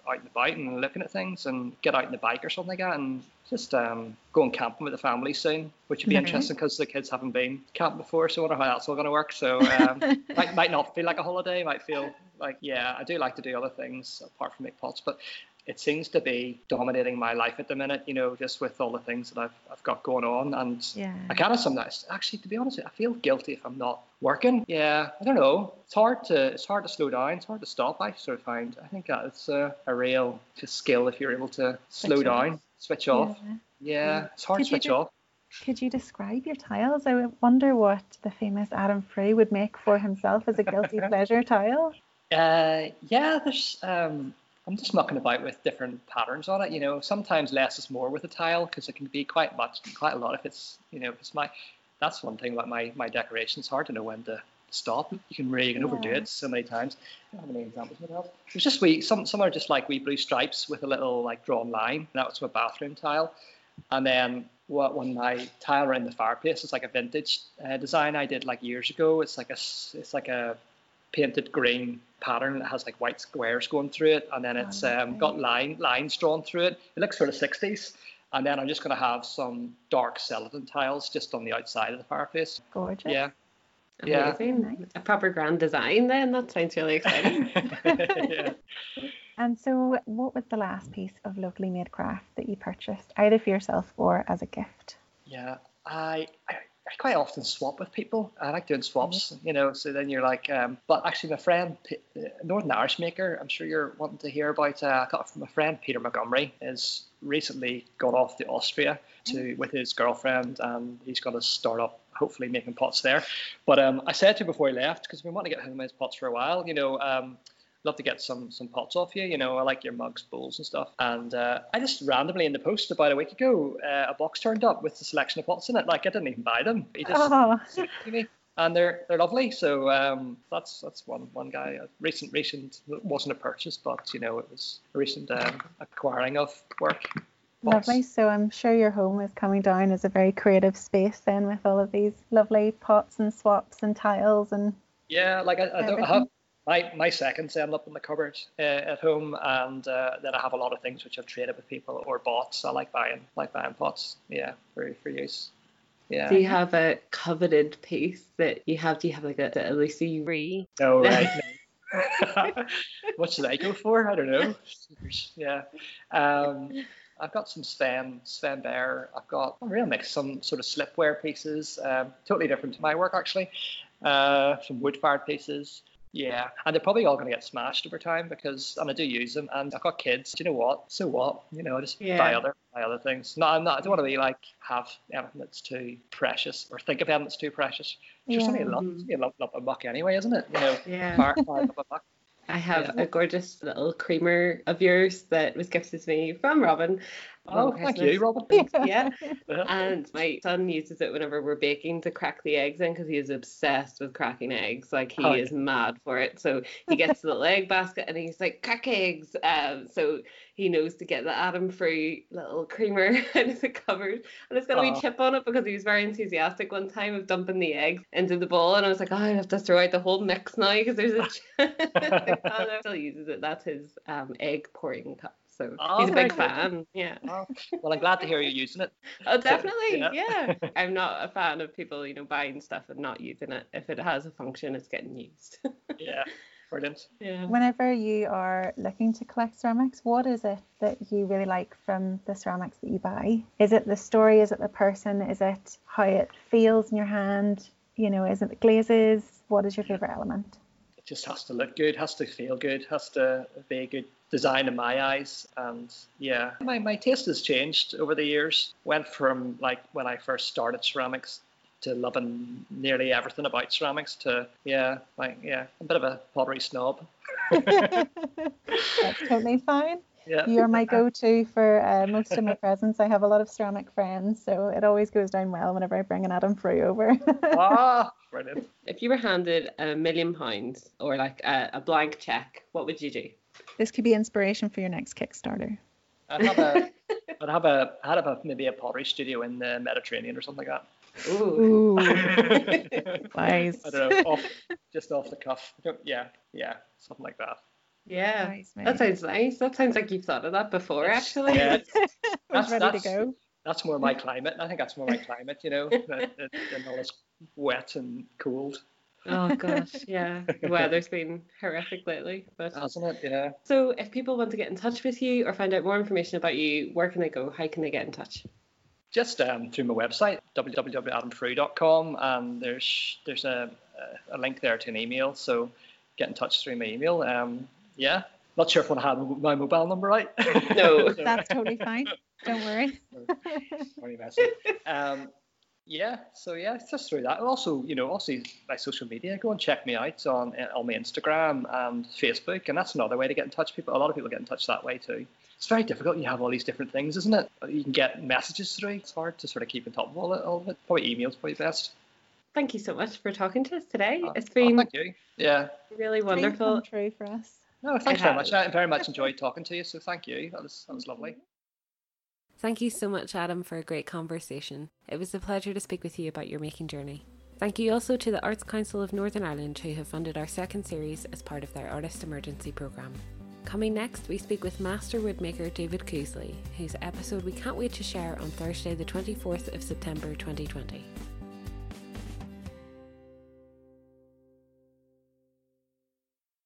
out and about and looking at things and get out in the bike or something like that and just um, going camping with the family soon, which would be Nice. interesting because the kids haven't been camping before, so I wonder how that's all going to work. So (laughs) um, might, might not feel like a holiday, might feel like yeah, I do like to do other things apart from make pots, but it seems to be dominating my life at the minute. You know, just with all the things that I've I've got going on, and Yeah. I kind of sometimes actually, to be honest, I feel guilty if I'm not working. Yeah, I don't know. It's hard to it's hard to slow down. It's hard to stop. I sort of find. I think that it's a, a real skill if you're able to slow Switch off. down, switch off. Yeah. Yeah, it's hard Could to switch do- off. Could you describe your tiles? I wonder what the famous Adam Frew would make for himself as a guilty (laughs) pleasure tile. Uh, yeah, there's. Um, I'm just mucking about with different patterns on it. You know, sometimes less is more with a tile because it can be quite much, quite a lot. If it's, you know, if it's my, that's one thing about my my decoration. It's hard to know when to stop. You can really you can overdo it so many times. I don't have any examples. What else? There's just we Some some are just like wee blue stripes with a little like drawn line. That was my bathroom tile, and then what when my tile around the fireplace is like a vintage uh, design I did like years ago. It's like a it's like a painted green pattern that has like white squares going through it, and then it's um, got line lines drawn through it. It looks sort of 60s. And then I'm just going to have some dark celadon tiles just on the outside of the fireplace. Gorgeous. Yeah. Yeah. Amazing. Nice. A proper grand design then. That sounds really exciting. yeah. (laughs) (laughs) And so, what was the last piece of locally made craft that you purchased, either for yourself or as a gift? Yeah, I, I I quite often swap with people. I like doing swaps, you know. So then you're like, um, but actually, my friend, uh, Northern Irish maker, I'm sure you're wanting to hear about. Uh, I got from my friend Peter Montgomery. Has recently gone off to Austria to with his girlfriend, and he's going to start up, hopefully making pots there. But um, I said to him before he left, because we want to get him his pots for a while, you know. Um, love to get some some pots off you. You know, I like your mugs, bowls, and stuff. And uh, I just randomly in the post about a week ago, uh, a box turned up with a selection of pots in it. Like I didn't even buy them. He just (laughs) Oh, to me, and they're they're lovely. So um, that's that's one one guy. A recent recent wasn't a purchase, but you know it was a recent um, acquiring of work. Pots. lovely. So, I'm sure your home is coming down as a very creative space then with all of these lovely pots and swaps and tiles and Yeah, like I, I don't I have. My my seconds end up in the cupboard uh, at home, and uh, then I have a lot of things which I've traded with people or bought. So I like buying like buying pots. Yeah, for for use. Yeah. Do you have a coveted piece that you have? Do you have like a, a Lucie Rie? Oh right. (laughs) (laughs) what should I go for? I don't know. (laughs) Yeah. Um, I've got some Sven Svend Bayer. I've got a real mix. Some sort of slipware pieces, um, totally different to my work actually. Uh, some wood fired pieces. Yeah, and they're probably all going to get smashed over time because, and I do use them, and I've got kids. Do you know what? So what? You know, just Yeah. buy other buy other things. No, I'm not. I don't want to be like have anything that's too precious or think of anything that's too precious. It's just only a Yeah. lump, Mhm. only a lump, lump of muck anyway, isn't it? You know, Yeah. fire, fire lump of muck. (laughs) I have Yeah. a gorgeous little creamer of yours that was gifted to me from Robin. Oh, thank you, Robin. (laughs) Yeah. (laughs) Yeah. And my son uses it whenever we're baking to crack the eggs in because he is obsessed with cracking eggs. Like he Oh, is mad for it. So he gets the little egg basket and he's like, crack eggs. Um, so he knows to get the Adam Frew little creamer (laughs) out of the cupboard. And it's got a wee Oh. chip on it because he was very enthusiastic one time of dumping the eggs into the bowl. And I was like, oh, I have to throw out the whole mix now because there's a chip. still uses it. That's his um, egg pouring cup. So Oh, he's a very big good. fan. Yeah. Oh, (laughs) well, I'm glad to hear you're using it. Oh, definitely. Yeah. Yeah. (laughs) I'm not a fan of people, you know, buying stuff and not using it. If it has a function, it's getting used. (laughs) Yeah, brilliant. yeah. Whenever you are looking to collect ceramics, what is it that you really like from the ceramics that you buy? Is it the story? Is it the person? Is it how it feels in your hand? You know, is it the glazes? What is your favorite element? It just has to look good, has to feel good, has to be a good design in my eyes. And yeah, my, my taste has changed over the years. Went from like when I first started ceramics to loving nearly everything about ceramics to yeah, like yeah, a bit of a pottery snob. (laughs) (laughs) That's totally fine. Yeah. You're my (laughs) go-to for uh, most of my presents. I have a lot of ceramic friends, so it always goes down well whenever I bring an Adam Frew over. (laughs) ah, brilliant. If you were handed a million pounds or like a, a blank check, what would you do? this could be inspiration for your next Kickstarter. I'd have a I'd have a I'd have a maybe a pottery studio in the Mediterranean or something like Ooh. Ooh, (laughs) that. wise. I don't know, off, just off the cuff. Yeah, yeah, something like that. Yeah. Nice. That sounds nice. That sounds like you've thought of that before, actually. Yeah, I was (laughs) That's- to go. that's more my climate. I think that's more my climate, you know, (laughs) than than all this wet and cold, Oh gosh, yeah. The weather's (laughs) been horrific lately, but hasn't it? Yeah. so if people want to get in touch with you or find out more information about you, where can they go? How can they get in touch? Just um, through my website, www.adamfrew.com, and there's there's a, a link there to an email. So get in touch through my email. Um, yeah. Not sure if I want to have my mobile number right. No. So- (laughs) (laughs) That's totally fine. Don't worry. (laughs) Funny message. Um, yeah, so yeah, it's just through that. Also, you know, also my social media. Go and check me out on on my Instagram and Facebook, and that's another way to get in touch. People, a lot of people get in touch that way too. It's very difficult. You have all these different things, isn't it? You can get messages through. It's hard to sort of keep on top of all, it, all of it. Probably emails probably best. Thank you so much for talking to us today. Oh, It's oh, been thank you. Yeah. really wonderful. come true for us. No, thanks very much. I very much enjoyed talking to you. So thank you. That was that was lovely. Thank you so much, Adam, for a great conversation. It was a pleasure to speak with you about your making journey. Thank you also to the Arts Council of Northern Ireland, who have funded our second series as part of their Artist Emergency Programme. Coming next, we speak with master woodmaker David Coosley, whose episode we can't wait to share on Thursday, the 24th of September 2020.